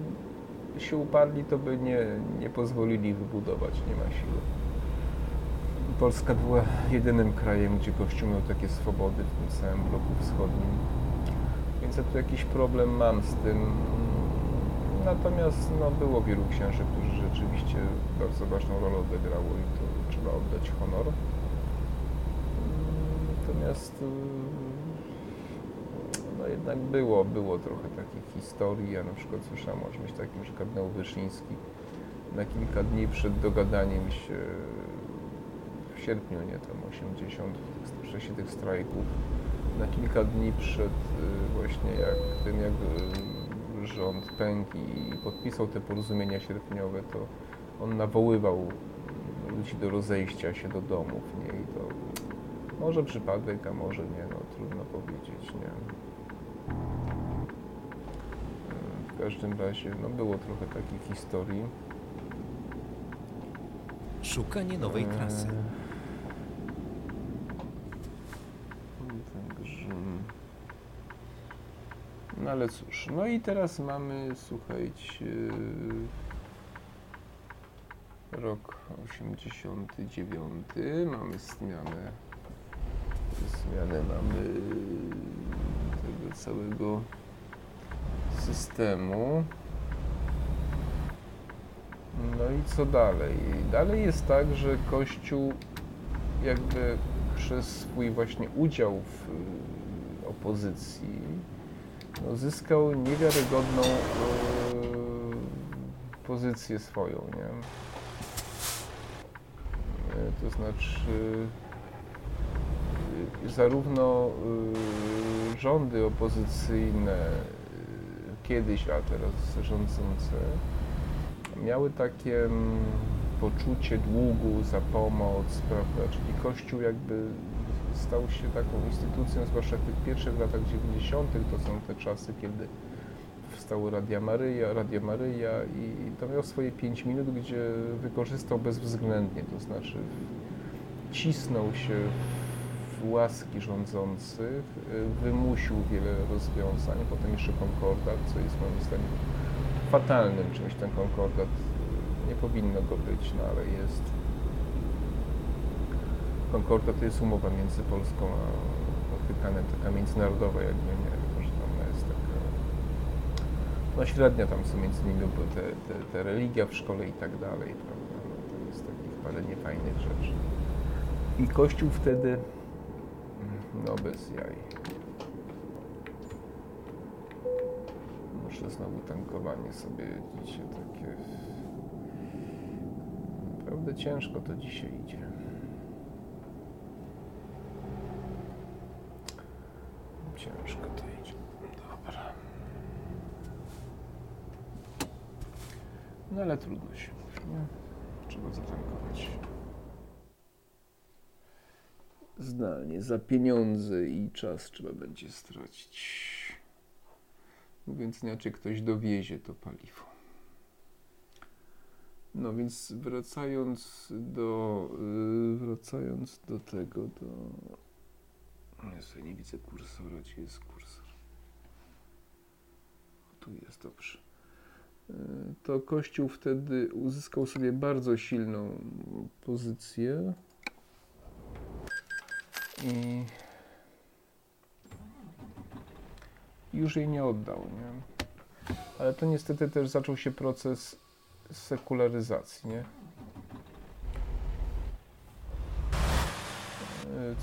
się uparli, to by nie, nie pozwolili wybudować, nie ma siły. Polska była jedynym krajem, gdzie Kościół miał takie swobody w tym całym bloku wschodnim. Więc ja tu jakiś problem mam z tym. Natomiast no, było wielu księży, którzy rzeczywiście bardzo ważną rolę odegrało i to trzeba oddać honor. Natomiast y, no jednak było, było trochę takich historii. Ja na przykład słyszałem o czymś takim, że kardynał Wyszyński na kilka dni przed dogadaniem się w sierpniu, nie tam 80, w czasie tych strajków, na kilka dni przed y, właśnie jak tym jak y, rząd pękł i podpisał te porozumienia sierpniowe, to on nawoływał ludzi do rozejścia się do domów, nie? I to może przypadek, a może nie, no trudno powiedzieć, nie? W każdym razie, no było trochę takich historii. Szukanie nowej trasy. Także... Ale cóż, no i teraz mamy, słuchajcie, rok 89, mamy zmianę, zmianę mamy tego całego systemu. No i co dalej? Dalej jest tak, że Kościół jakby przez swój właśnie udział w y, opozycji zyskał niewiarygodną y, pozycję swoją, nie? Y, To znaczy y, zarówno y, rządy opozycyjne y, kiedyś, a teraz rządzące miały takie mm, poczucie długu za pomoc, prawda? Czyli Kościół jakby stał się taką instytucją, zwłaszcza w tych pierwszych latach 90. to są te czasy, kiedy powstało Radia Maryja, Radio Maryja i to miał swoje 5 minut, gdzie wykorzystał bezwzględnie, to znaczy cisnął się w łaski rządzących, wymusił wiele rozwiązań, potem jeszcze konkordat, co jest moim zdaniem fatalnym czymś ten konkordat. y, Nie powinno go być, no ale jest. Konkordat to jest umowa między Polską a Watykanem, taka międzynarodowa jakby, nie wiem, że tam jest taka... No średnia tam są między nimi bo te, te, te religia w szkole i tak dalej, prawda? No, to jest takich parę niefajnych rzeczy. I Kościół wtedy, no bez jaj. Muszę znowu tankowanie sobie dzisiaj takie. Naprawdę ciężko to dzisiaj idzie. Ciężko to idzie. Dobra. No ale trudno się mówi, nie? Trzeba zatankować. Zdalnie, za pieniądze i czas trzeba będzie stracić. Mówiąc inaczej, ktoś dowiezie to paliwo. No więc wracając do, yy, wracając do tego, do... Ja nie widzę kursora, gdzie jest kursor? Tu jest, dobrze. Yy, To Kościół wtedy uzyskał sobie bardzo silną pozycję i już jej nie oddał, nie? Ale to niestety też zaczął się proces sekularyzacji, nie?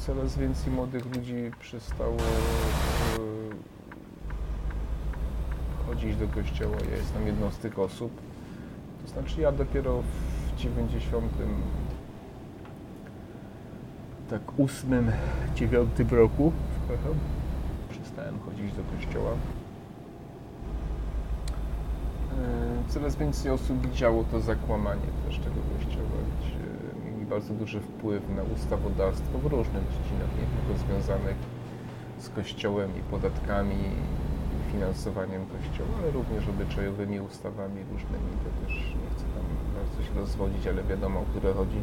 Coraz więcej młodych ludzi przestało e, chodzić do kościoła. Ja jestem jedną z tych osób. To znaczy ja dopiero w 90 tak ósmym, dziewiątym roku przestałem chodzić do kościoła. E, Coraz więcej osób widziało to zakłamanie też tego kościoła, bardzo duży wpływ na ustawodawstwo w różnych dziedzinach, nie tylko związanych z kościołem i podatkami i finansowaniem kościoła, ale również obyczajowymi ustawami różnymi. To też nie chcę tam bardzo się rozwodzić, ale wiadomo, o które chodzi.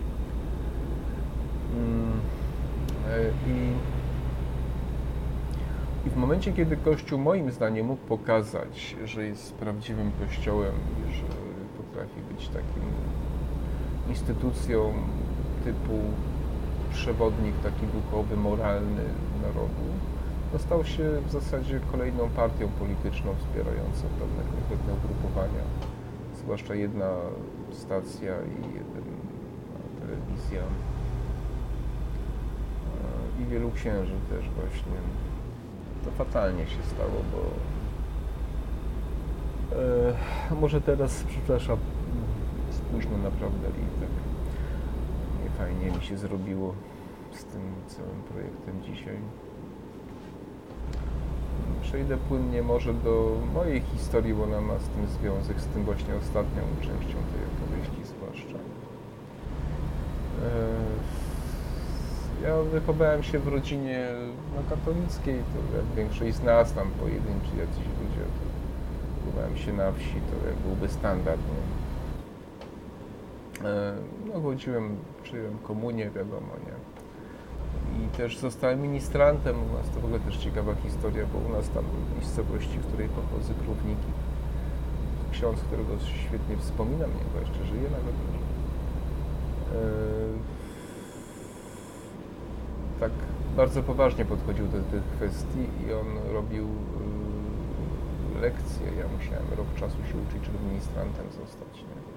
Mm, e, I, I w momencie, kiedy Kościół moim zdaniem mógł pokazać, że jest prawdziwym Kościołem że potrafi być takim instytucją typu przewodnik taki duchowy, moralny narodu, to stał się w zasadzie kolejną partią polityczną wspierającą pewne konkretne ugrupowania. Zwłaszcza jedna stacja i jedna telewizja e, i wielu księży też właśnie to fatalnie się stało, bo e, może teraz, przepraszam, jest późno naprawdę i tak fajnie mi się zrobiło z tym całym projektem dzisiaj. Przejdę płynnie może do mojej historii, bo ona ma z tym związek, z tym właśnie ostatnią częścią tej opowieści zwłaszcza. E, Ja wychowałem się w rodzinie no, katolickiej, to jak większość z nas, tam pojedynczy jacyś ludzie, to wychowałem się na wsi, to jak byłby standard, nie? E, No chodziłem, przyjąłem komunię, wiadomo, nie? I też zostałem ministrantem u nas, to w ogóle też ciekawa historia, bo u nas tam w miejscowości, w której pochodzę, Krówniki, ksiądz, którego świetnie wspominam, nie chyba jeszcze żyje nawet. E, tak bardzo poważnie podchodził do tych kwestii i on robił y, lekcje. Ja musiałem rok czasu się uczyć, żeby ministrantem zostać. Nie?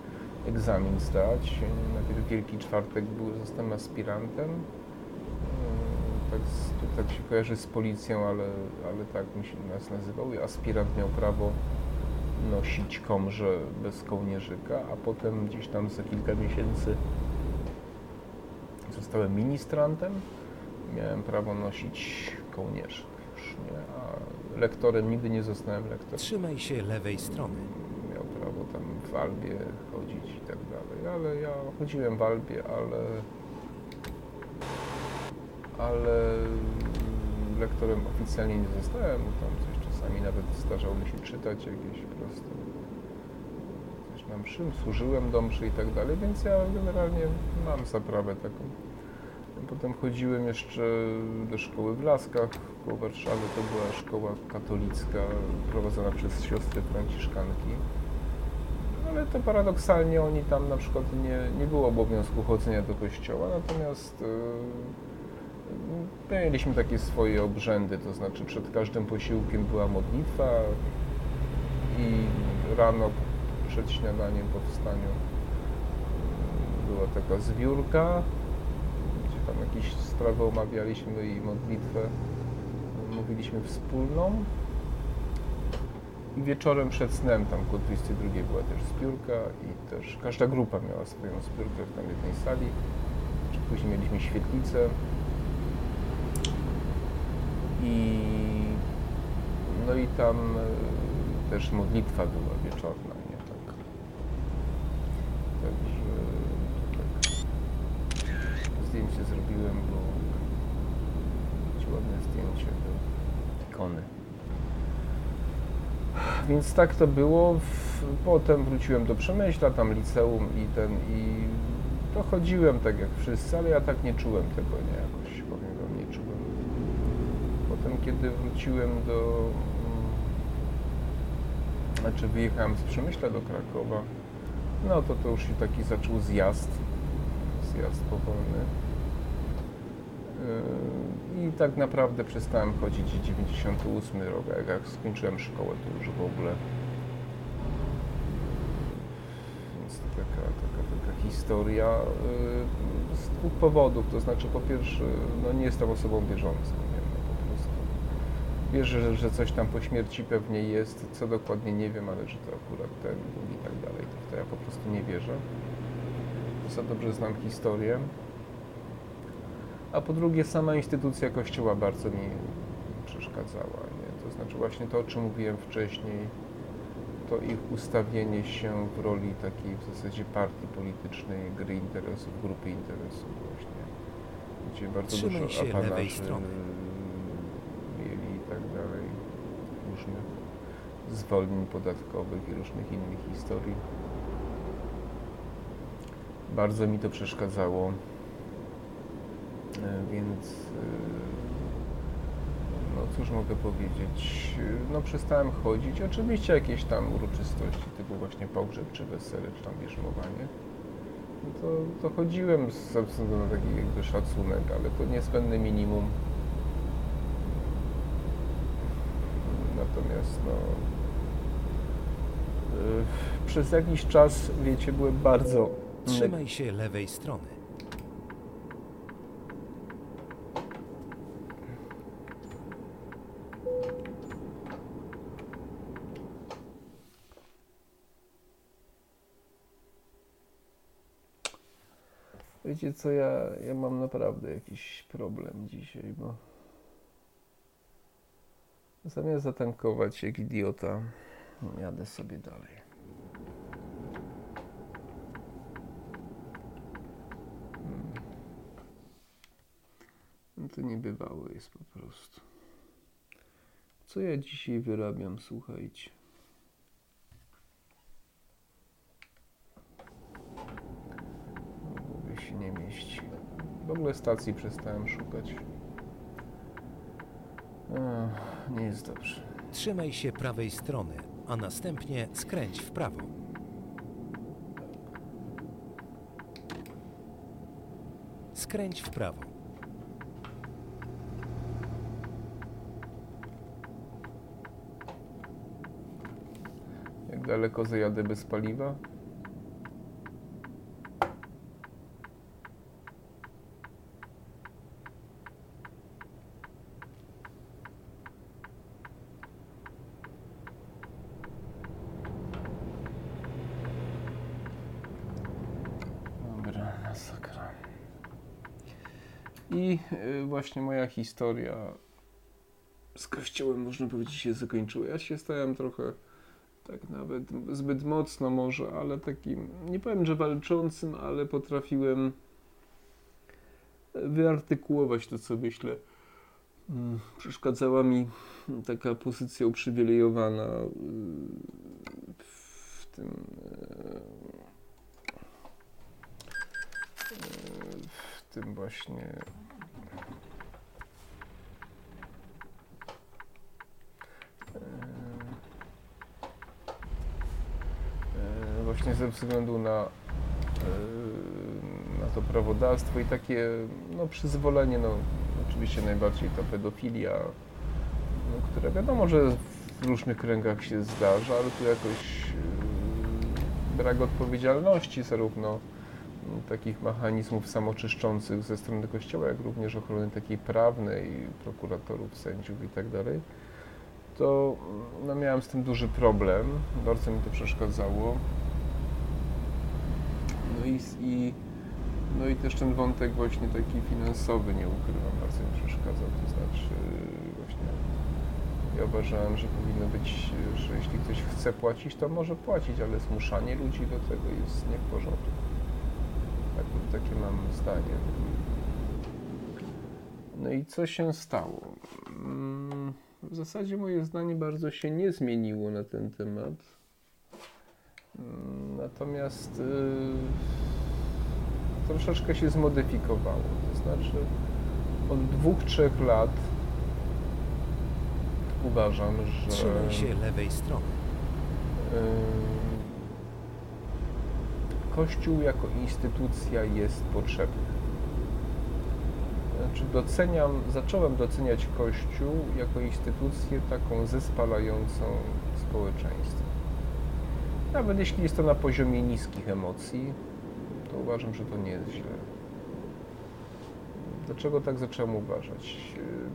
Egzamin zdać. Najpierw Wielki Czwartek był, zostałem aspirantem. Y, Tak, to tak się kojarzy z policją, ale, ale tak mi się nas nazywał. I aspirant miał prawo nosić komrze bez kołnierzyka, a potem gdzieś tam za kilka miesięcy zostałem ministrantem miałem prawo nosić kołnierzyk już, nie? A lektorem nigdy nie zostałem lektorem. Trzymaj się lewej strony. Miał prawo tam w Albie chodzić dalej, ale ja chodziłem w Albie, ale ale lektorem oficjalnie nie zostałem, tam coś czasami nawet zdarzało mi się czytać jakieś proste coś na mszy, służyłem do mszy i tak dalej, więc ja generalnie mam zaprawę taką. Potem chodziłem jeszcze do szkoły w Laskach koło Warszawy. To była szkoła katolicka prowadzona przez siostry franciszkanki. Ale to paradoksalnie oni tam na przykład nie, nie było obowiązku chodzenia do kościoła, natomiast yy, mieliśmy takie swoje obrzędy, to znaczy przed każdym posiłkiem była modlitwa i rano przed śniadaniem po wstaniu yy, była taka zbiórka, gdzie tam jakieś sprawy omawialiśmy i modlitwę mówiliśmy wspólną. Wieczorem przed snem, tam koło 22 była też zbiórka i też każda grupa miała swoją zbiórkę w tam jednej sali. Później mieliśmy świetlicę. I no i tam e, też modlitwa była wieczorna, nie tak. Także tak. Zdjęcie zrobiłem, bo mieć ładne zdjęcie do ikony. Więc tak to było. Potem wróciłem do Przemyśla, tam liceum i ten i to chodziłem tak jak wszyscy, ale ja tak nie czułem tego, nie jakoś powiem wam, nie czułem. Potem kiedy wróciłem do mm, znaczy wyjechałem z Przemyśla do Krakowa, no to to już się taki zaczął zjazd, zjazd powolny. Yy, I tak naprawdę przestałem chodzić 98 rok, jak- skończyłem szkołę, to już w ogóle. Więc to taka, taka, taka historia yy, z dwóch powodów. To znaczy, po pierwsze, no nie jestem osobą wierzącą, nie? No, po prostu. Wierzę, że, że coś tam po śmierci pewnie jest, co dokładnie nie wiem, ale że to akurat ten i tak dalej, to ja po prostu nie wierzę. Za dobrze znam historię. A po drugie, sama instytucja kościoła bardzo mi przeszkadzała. Nie? To znaczy właśnie to, o czym mówiłem wcześniej, to ich ustawienie się w roli takiej w zasadzie partii politycznej, gry interesów, grupy interesów właśnie, gdzie bardzo Trzymaj dużo się lewej apanarzy strony. mieli i tak dalej, różnych zwolnień podatkowych i różnych innych historii. Bardzo mi to przeszkadzało. E, Więc e, no cóż mogę powiedzieć, no przestałem chodzić, oczywiście jakieś tam uroczystości typu właśnie pogrzeb czy wesele, czy tam bierzmowanie, no to, to chodziłem ze względu na taki jakby szacunek, ale to niezbędne minimum. Natomiast no e, przez jakiś czas, wiecie, byłem bardzo Trzymaj się lewej strony. Wiecie co, ja, ja mam naprawdę jakiś problem dzisiaj, bo zamiast zatankować jak idiota, jadę sobie dalej. Hmm. No to niebywałe jest po prostu. Co ja dzisiaj wyrabiam, słuchajcie. W głowie się nie mieści. W ogóle stacji przestałem szukać. Ech, nie jest dobrze. Trzymaj się prawej strony, a następnie skręć w prawo. Skręć w prawo. Jak daleko zajadę bez paliwa? Dobra, masakra. I y, właśnie moja historia z kościołem, można powiedzieć, się zakończyła. Ja się stałem trochę tak nawet zbyt mocno może, ale takim, nie powiem, że walczącym, ale potrafiłem wyartykułować to, co myślę. Mm, Przeszkadzała mi taka pozycja uprzywilejowana y, w tym y, w tym właśnie właśnie ze względu na, e, na to prawodawstwo i takie no, przyzwolenie, no oczywiście najbardziej ta pedofilia, no, które wiadomo, że w różnych kręgach się zdarza, ale tu jakoś e, brak odpowiedzialności zarówno m, takich mechanizmów samoczyszczących ze strony Kościoła, jak również ochrony takiej prawnej, prokuratorów, sędziów i tak to no, miałem z tym duży problem. Bardzo mi to przeszkadzało. I, i, no i też ten wątek właśnie taki finansowy, nie ukrywam, bardzo mi przeszkadzał. To znaczy właśnie ja uważałem, że powinno być, że jeśli ktoś chce płacić, to może płacić, ale zmuszanie ludzi do tego jest nie w porządku. Tak, takie mam zdanie. No i co się stało? Mm, W zasadzie moje zdanie bardzo się nie zmieniło na ten temat. Natomiast y, troszeczkę się zmodyfikowało. To znaczy od dwóch, trzech lat uważam, że Trzymaj się lewej strony. y, Kościół jako instytucja jest potrzebny. Znaczy doceniam, zacząłem doceniać Kościół jako instytucję taką zespalającą społeczeństwo. Nawet jeśli jest to na poziomie niskich emocji, to uważam, że to nie jest źle. Dlaczego tak zacząłem uważać?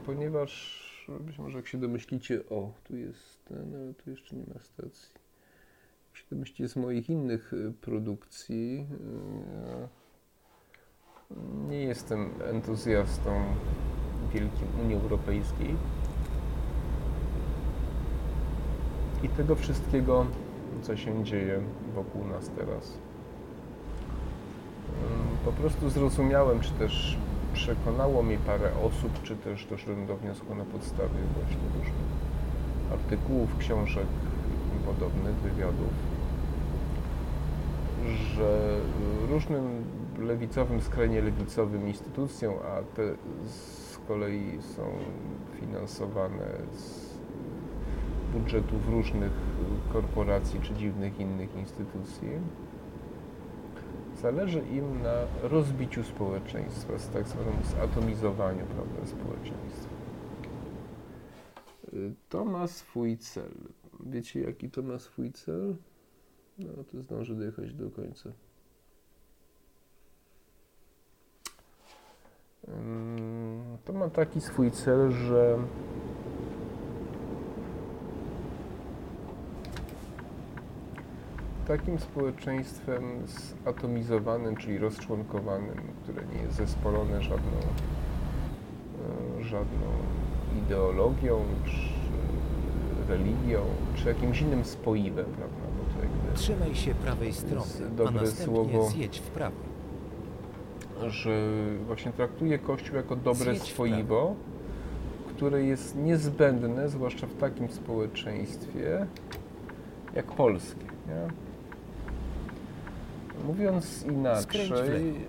Ponieważ być może jak się domyślicie, o, tu jest ten, ale tu jeszcze nie ma stacji. Jak się domyślicie z moich innych y, produkcji, yy, nie jestem entuzjastą wielkim Unii Europejskiej i tego wszystkiego, co się dzieje wokół nas teraz. Ym, Po prostu zrozumiałem, czy też przekonało mnie parę osób, czy też doszedłem do wniosku na podstawie właśnie różnych artykułów, książek i podobnych, wywiadów, że różnym lewicowym, skrajnie lewicowym instytucjom, a te z kolei są finansowane z budżetów różnych korporacji czy dziwnych innych instytucji, zależy im na rozbiciu społeczeństwa, z tak zwanym zatomizowaniu prawda, społeczeństwa. Y, To ma swój cel. Wiecie, jaki to ma swój cel? No, to zdążę dojechać do końca. To ma taki swój cel, że takim społeczeństwem zatomizowanym, czyli rozczłonkowanym, które nie jest zespolone żadną, e, żadną ideologią, czy religią, czy jakimś innym spoiwem, prawda? Bo to jakby, Trzymaj się prawej strony, a następnie słowo. zjedź w prawo. że właśnie traktuje Kościół jako dobre Zjedź w swoiwo, które jest niezbędne, zwłaszcza w takim społeczeństwie jak polskie. Nie? Mówiąc inaczej, yy,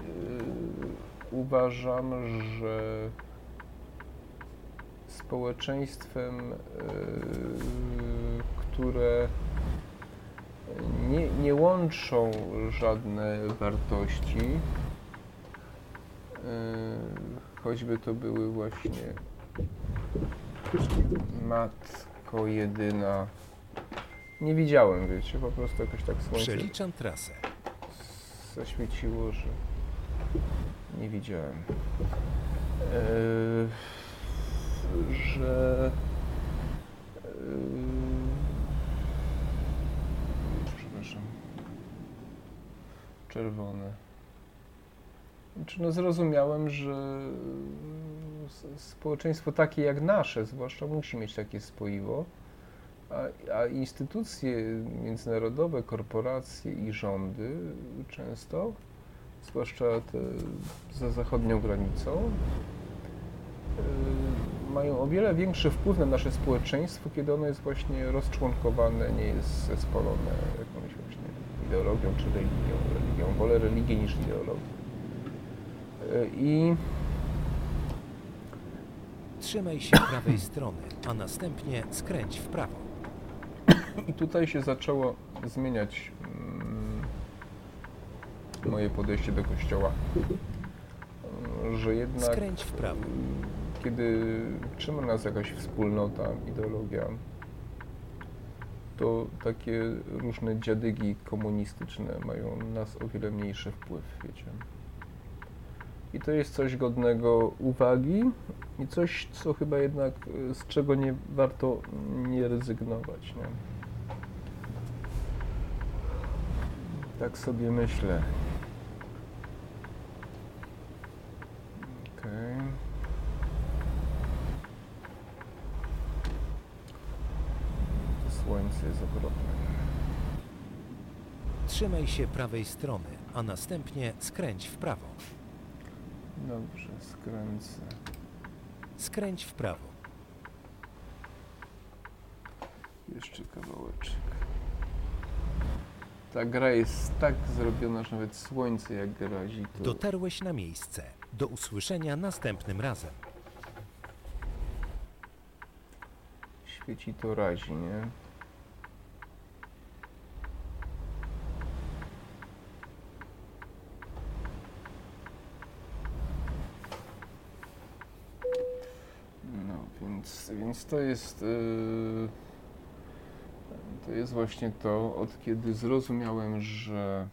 uważam, że społeczeństwem, yy, które nie, nie łączą żadne wartości, yy, choćby to były właśnie matko jedyna. Nie widziałem, wiecie, po prostu jakoś tak słońce Przeliczam trasę. Zaświeciło, że nie widziałem. Eee, że eee, przepraszam. Czerwone. Znaczy, no zrozumiałem, że s- społeczeństwo takie jak nasze, zwłaszcza musi mieć takie spoiwo, a, a instytucje międzynarodowe, korporacje i rządy często, zwłaszcza te za zachodnią granicą, y, mają o wiele większy wpływ na nasze społeczeństwo, kiedy ono jest właśnie rozczłonkowane, nie jest zespolone jakąś właśnie ideologią czy religią. religią. Wolę religię niż ideologię. Y, I Trzymaj się prawej strony, a następnie skręć w prawo. I tutaj się zaczęło zmieniać mm, moje podejście do kościoła. Mm, Że jednak Skręć w prawo. kiedy trzyma nas jakaś wspólnota, ideologia, to takie różne dziadygi komunistyczne mają na nas o wiele mniejszy wpływ, wiecie. I to jest coś godnego uwagi i coś, co chyba jednak z czego nie warto nie rezygnować, nie? Tak sobie myślę. Okej. To słońce jest okropne. Trzymaj się prawej strony, a następnie skręć w prawo. Dobrze, skręcę. Skręć w prawo. Jeszcze kawałeczek. Ta gra jest tak zrobiona, że nawet słońce jak razi, to Dotarłeś na miejsce. Do usłyszenia następnym razem. świeci to razi, nie? No, więc, więc to jest yy, to jest właśnie to, od kiedy zrozumiałem, że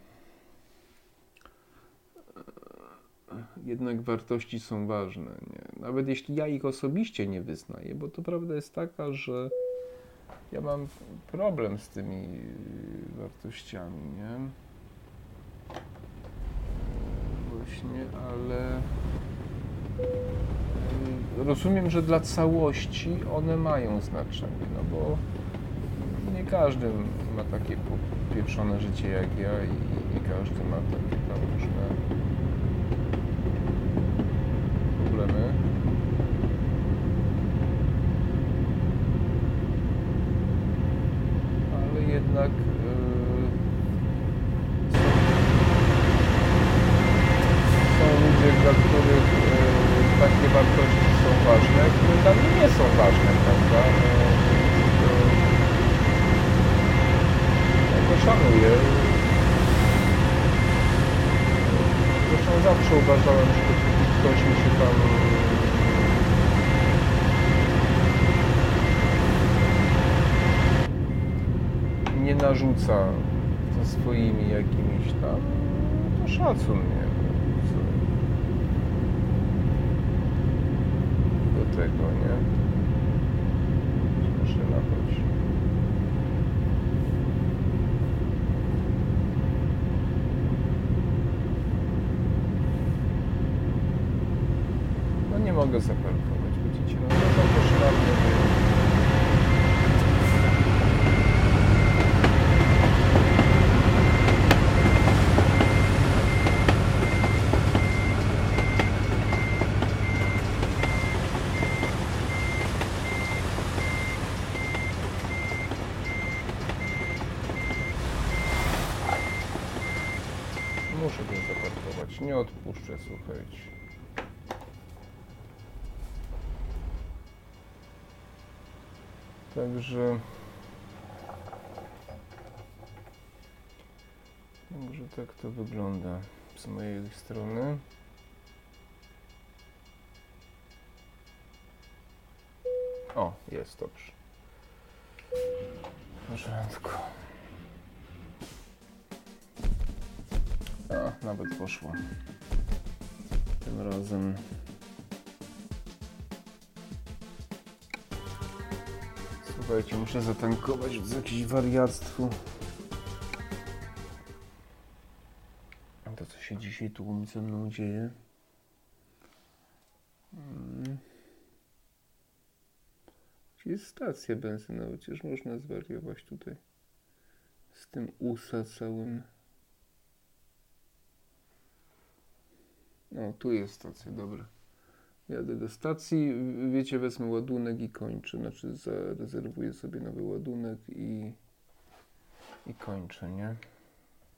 yy, jednak wartości są ważne. Nie? Nawet jeśli ja ich osobiście nie wyznaję, bo to prawda jest taka, że ja mam problem z tymi wartościami, nie? Właśnie, ale yy, rozumiem, że dla całości one mają znaczenie, no bo nie każdy ma takie popieprzone życie jak ja i każdy ma takie tam różne problemy. Ale jednak yy, są, są ludzie, dla których yy, takie wartości są ważne, które dla mnie nie są ważne, prawda? No, to, ja to szanuję. Zresztą zawsze uważałem, że dopóki ktoś mi się tam nie narzuca ze swoimi jakimiś tam, to szacun, nie? Co Do tego, nie? Maszyna chodzi. mogę zaparkować, widzicie? No to są koszmarne. Muszę go zaparkować, słuchajcie. Także... Także tak to wygląda z mojej strony. O, jest dobrze. W porządku. A, nawet poszło. Tym razem. Słuchajcie, muszę zatankować z jakieś wariactwo. A to co się dzisiaj tu ze mną dzieje? Mm. Gdzie jest stacja benzynowa? Przecież można zwariować tutaj. Z tym USA całym. No, tu jest stacja, dobra. Jadę do stacji, wiecie, wezmę ładunek i kończę. Znaczy, zarezerwuję sobie nowy ładunek i, i kończę, nie?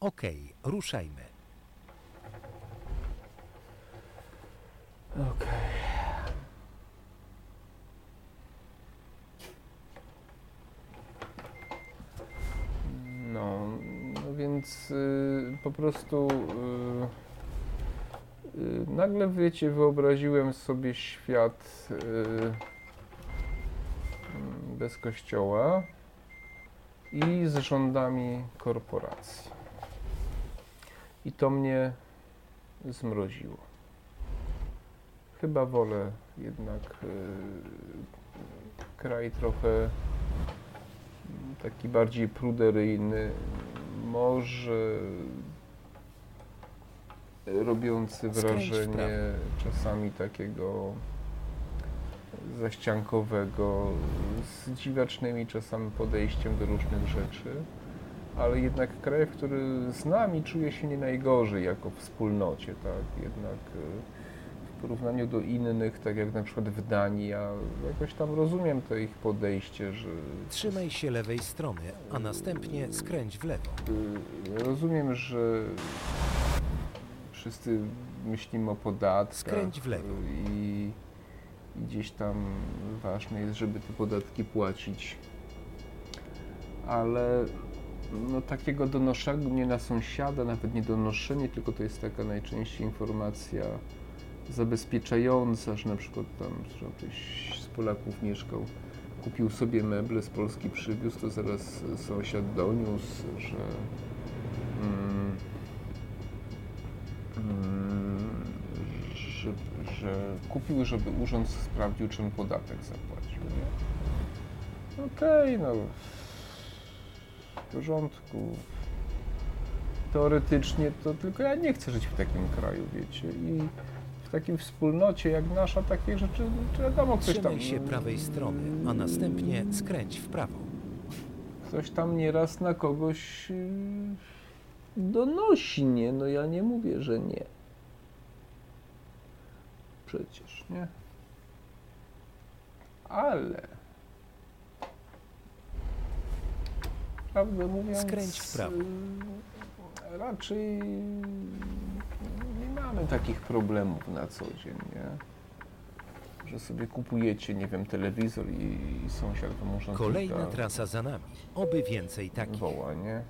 Okej, ruszajmy. Okej. No, no więc y, po prostu y, nagle wiecie, wyobraziłem sobie świat y, mm, bez kościoła i z rządami korporacji. I to mnie zmroziło. Chyba wolę jednak y, kraj trochę mm, taki bardziej pruderyjny, może robiący wrażenie czasami takiego zaściankowego, z dziwacznymi czasami podejściem do różnych rzeczy, ale jednak kraj, który z nami czuje się nie najgorzej jako wspólnocie, tak? Jednak y, w porównaniu do innych, tak jak na przykład w Danii, ja jakoś tam rozumiem to ich podejście, że Trzymaj się lewej strony, a następnie skręć w lewo. y, rozumiem, że wszyscy myślimy o podatkach Skręć w lewo. i, i gdzieś tam ważne jest, żeby te podatki płacić. Ale no, takiego donoszenia na sąsiada, nawet nie donoszenie, tylko to jest taka najczęściej informacja zabezpieczająca, że na przykład tam że ktoś z Polaków mieszkał, kupił sobie meble, z Polski przywiózł, to zaraz sąsiad doniósł, że mm, że, że kupił, żeby urząd sprawdził, czym podatek zapłacił. Nie? Okej, no w porządku. Teoretycznie to tylko ja nie chcę żyć w takim kraju, wiecie, i w takiej wspólnocie jak nasza takie rzeczy, czy wiadomo, ktoś tam... Trzymaj się prawej strony, a następnie skręć w prawo. ktoś tam nieraz na kogoś yy, donosi, nie? No ja nie mówię, że nie. Przecież, nie? Ale... Prawdę mówiąc... Skręć w prawo. Raczej nie mamy takich problemów na co dzień, nie? Że sobie kupujecie, nie wiem, telewizor i, i sąsiad wam Kolejna trasa za nami. Oby więcej takich. woła, nie?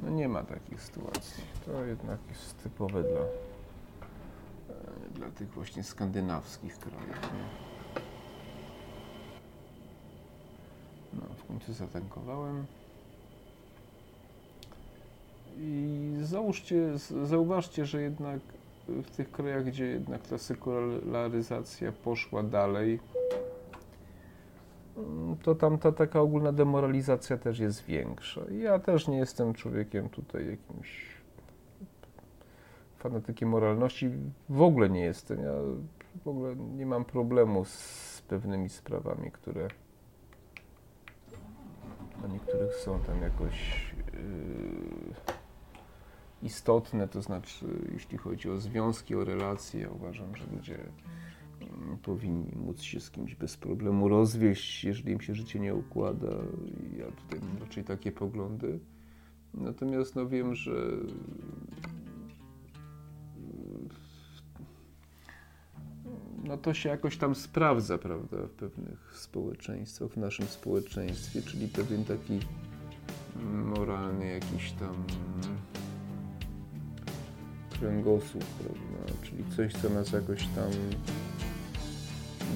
No nie ma takich sytuacji. To jednak jest typowe dla, e, dla tych właśnie skandynawskich krajów, nie? No, w końcu zatankowałem. I załóżcie, zauważcie, że jednak w tych krajach, gdzie jednak ta sekularyzacja poszła dalej, to tam ta taka ogólna demoralizacja też jest większa. Ja też nie jestem człowiekiem tutaj jakimś fanatykiem moralności. W ogóle nie jestem. Ja w ogóle nie mam problemu z pewnymi sprawami, które dla niektórych są tam jakoś yy, istotne, to znaczy jeśli chodzi o związki, o relacje, uważam, że ludzie powinni móc się z kimś bez problemu rozwieść, jeżeli im się życie nie układa. Ja tutaj mam raczej takie poglądy. Natomiast no wiem, że no to się jakoś tam sprawdza, prawda, w pewnych społeczeństwach, w naszym społeczeństwie, czyli pewien taki moralny jakiś tam kręgosłup, prawda, czyli coś, co nas jakoś tam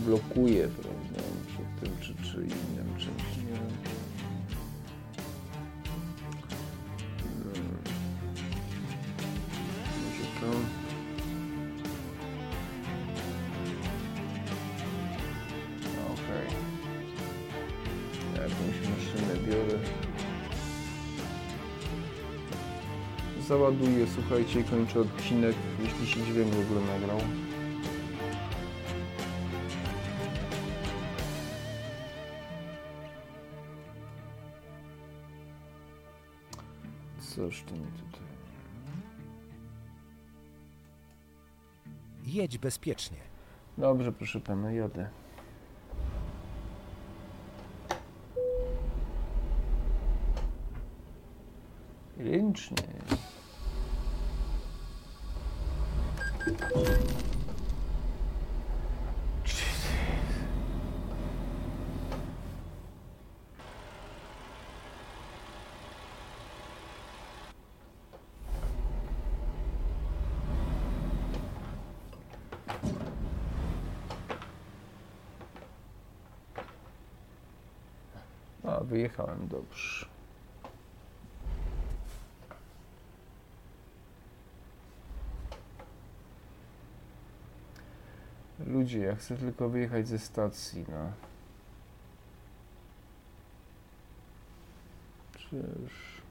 blokuje, prawda, przed tym czy, czy innym czymś, nie wiem. No. Może to... Okej. Jakąś maszynę biorę. Załaduję, słuchajcie, kończę odcinek, jeśli się dźwięk w ogóle nagrał. Coś tu mi tutaj... Jedź bezpiecznie. Dobrze, proszę pana, jadę. Ręcznie. A, wyjechałem dobrze. Ludzie, ja chcę tylko wyjechać ze stacji, no. Czyż...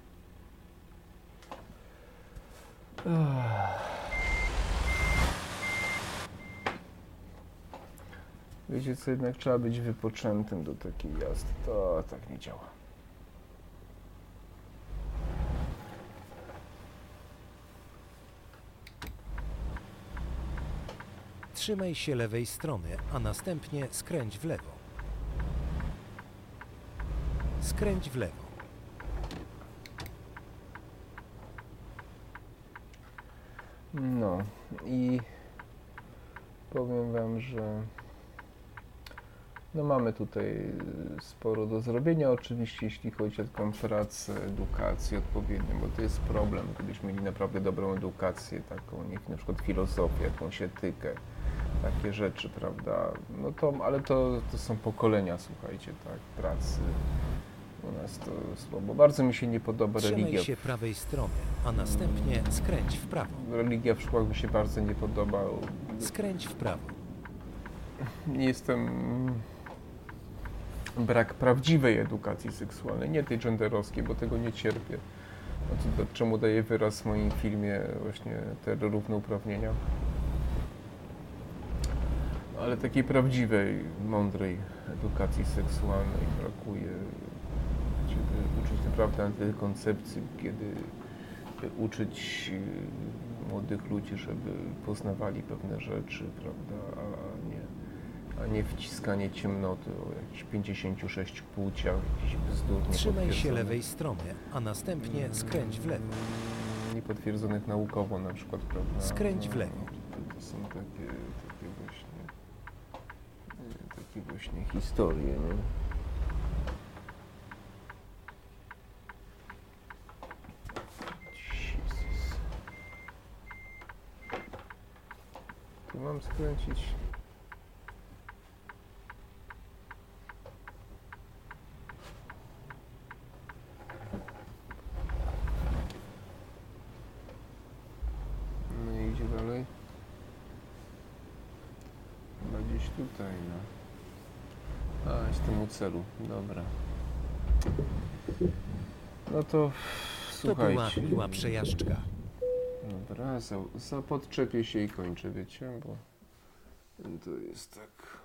Wiecie co, jednak trzeba być wypoczętym do takiej jazdy. To tak nie działa. Trzymaj się lewej strony, a następnie skręć w lewo. Skręć w lewo. No i powiem Wam, że no mamy tutaj sporo do zrobienia, oczywiście jeśli chodzi o taką pracę, edukację odpowiednią, bo to jest problem, gdybyśmy mieli naprawdę dobrą edukację, taką, niech na przykład filozofię, jakąś etykę, takie rzeczy, prawda, no to, ale to, to są pokolenia, słuchajcie, tak, pracy, u nas to słabo, bardzo mi się nie podoba religia Trzymaj się prawej strony, a następnie skręć w prawo. religia w szkołach mi się bardzo nie podoba. Skręć w prawo. Nie jestem. Brak prawdziwej edukacji seksualnej, nie tej genderowskiej, bo tego nie cierpię. No czemu daję wyraz w moim filmie właśnie te równouprawnienia. Ale takiej prawdziwej, mądrej edukacji seksualnej brakuje. Żeby uczyć naprawdę antykoncepcji, kiedy uczyć y, młodych ludzi, żeby poznawali pewne rzeczy, prawda, a nie, a nie wciskanie ciemnoty o jakichś 56 płciach, jakichś bzdurnych Trzymaj się lewej strony, a następnie skręć w lewo. niepotwierdzonych naukowo na przykład, prawda? Skręć w No, lewo. To, są takie, takie właśnie historie, nie? Jezus. Tu mam skręcić. No i idzie dalej. Chyba gdzieś tutaj, no. A, dobra. No to To była słuchajcie. miła przejażdżka. Dobra, za, za podczepię się i kończę, wiecie, bo To jest tak.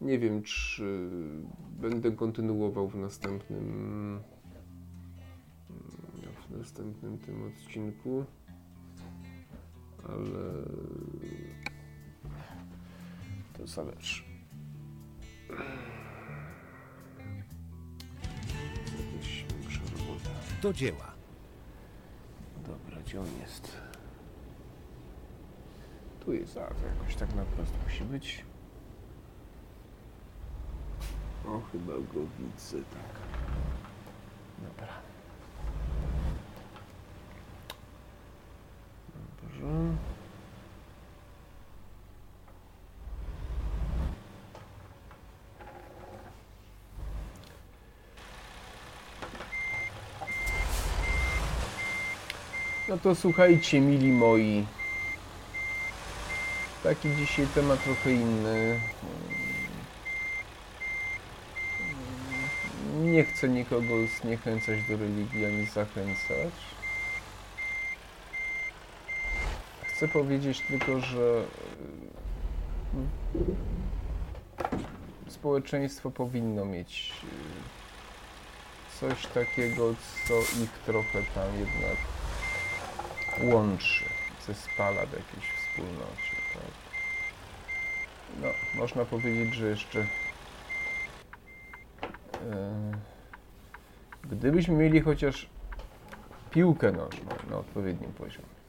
Nie wiem, czy będę kontynuował w następnym w następnym tym odcinku, ale to zależy. Do dzieła. Dobra, gdzie on jest? Tu jest, a to jakoś tak na musi być. O, chyba go widzę, tak. Dobra. Dobrze. To słuchajcie, mili moi. Taki dzisiaj temat trochę inny. Nie chcę nikogo zniechęcać do religii ani zachęcać. Chcę powiedzieć tylko, że y, społeczeństwo powinno mieć y, coś takiego, co ich trochę tam jednak łączy, zespala w jakiejś wspólnocie. Tak? No, można powiedzieć, że jeszcze e, gdybyśmy mieli chociaż piłkę nożną na odpowiednim poziomie.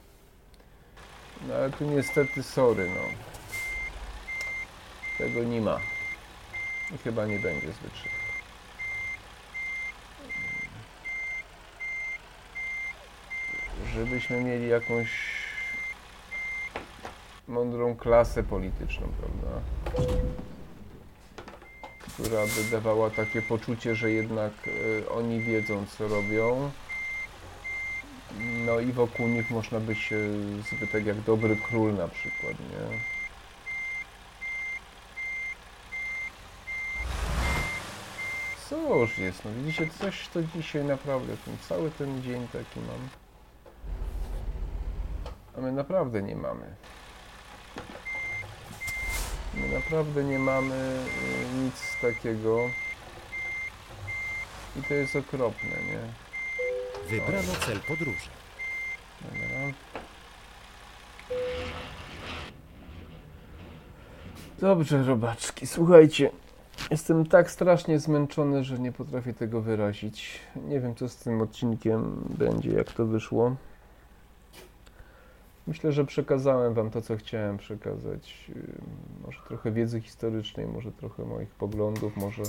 No ale tu niestety sorry, no. Tego nie ma. I chyba nie będzie zbyt. Żebyśmy mieli jakąś mądrą klasę polityczną, prawda? Która by dawała takie poczucie, że jednak y, oni wiedzą, co robią. No i wokół nich można by się zbyt tak jak dobry król na przykład, nie? Cóż jest, no widzicie, coś to dzisiaj naprawdę, ten cały ten dzień taki mam. A my naprawdę nie mamy. My naprawdę nie mamy y, nic takiego. I to jest okropne, nie? Wybrano cel podróży. Dobra. Dobrze, robaczki, słuchajcie. Jestem tak strasznie zmęczony, że nie potrafię tego wyrazić. Nie wiem, co z tym odcinkiem będzie, jak to wyszło. Myślę, że przekazałem Wam to, co chciałem przekazać. Yy, Może trochę wiedzy historycznej, może trochę moich poglądów, może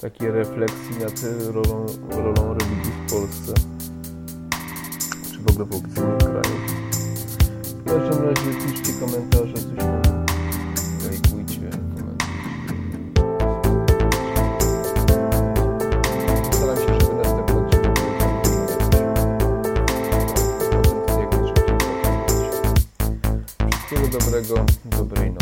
takiej refleksji nad y, rolą, rolą religii w Polsce, czy w ogóle w obcym kraju. W każdym razie piszcie komentarze, coś dobrego, dobrej nocy.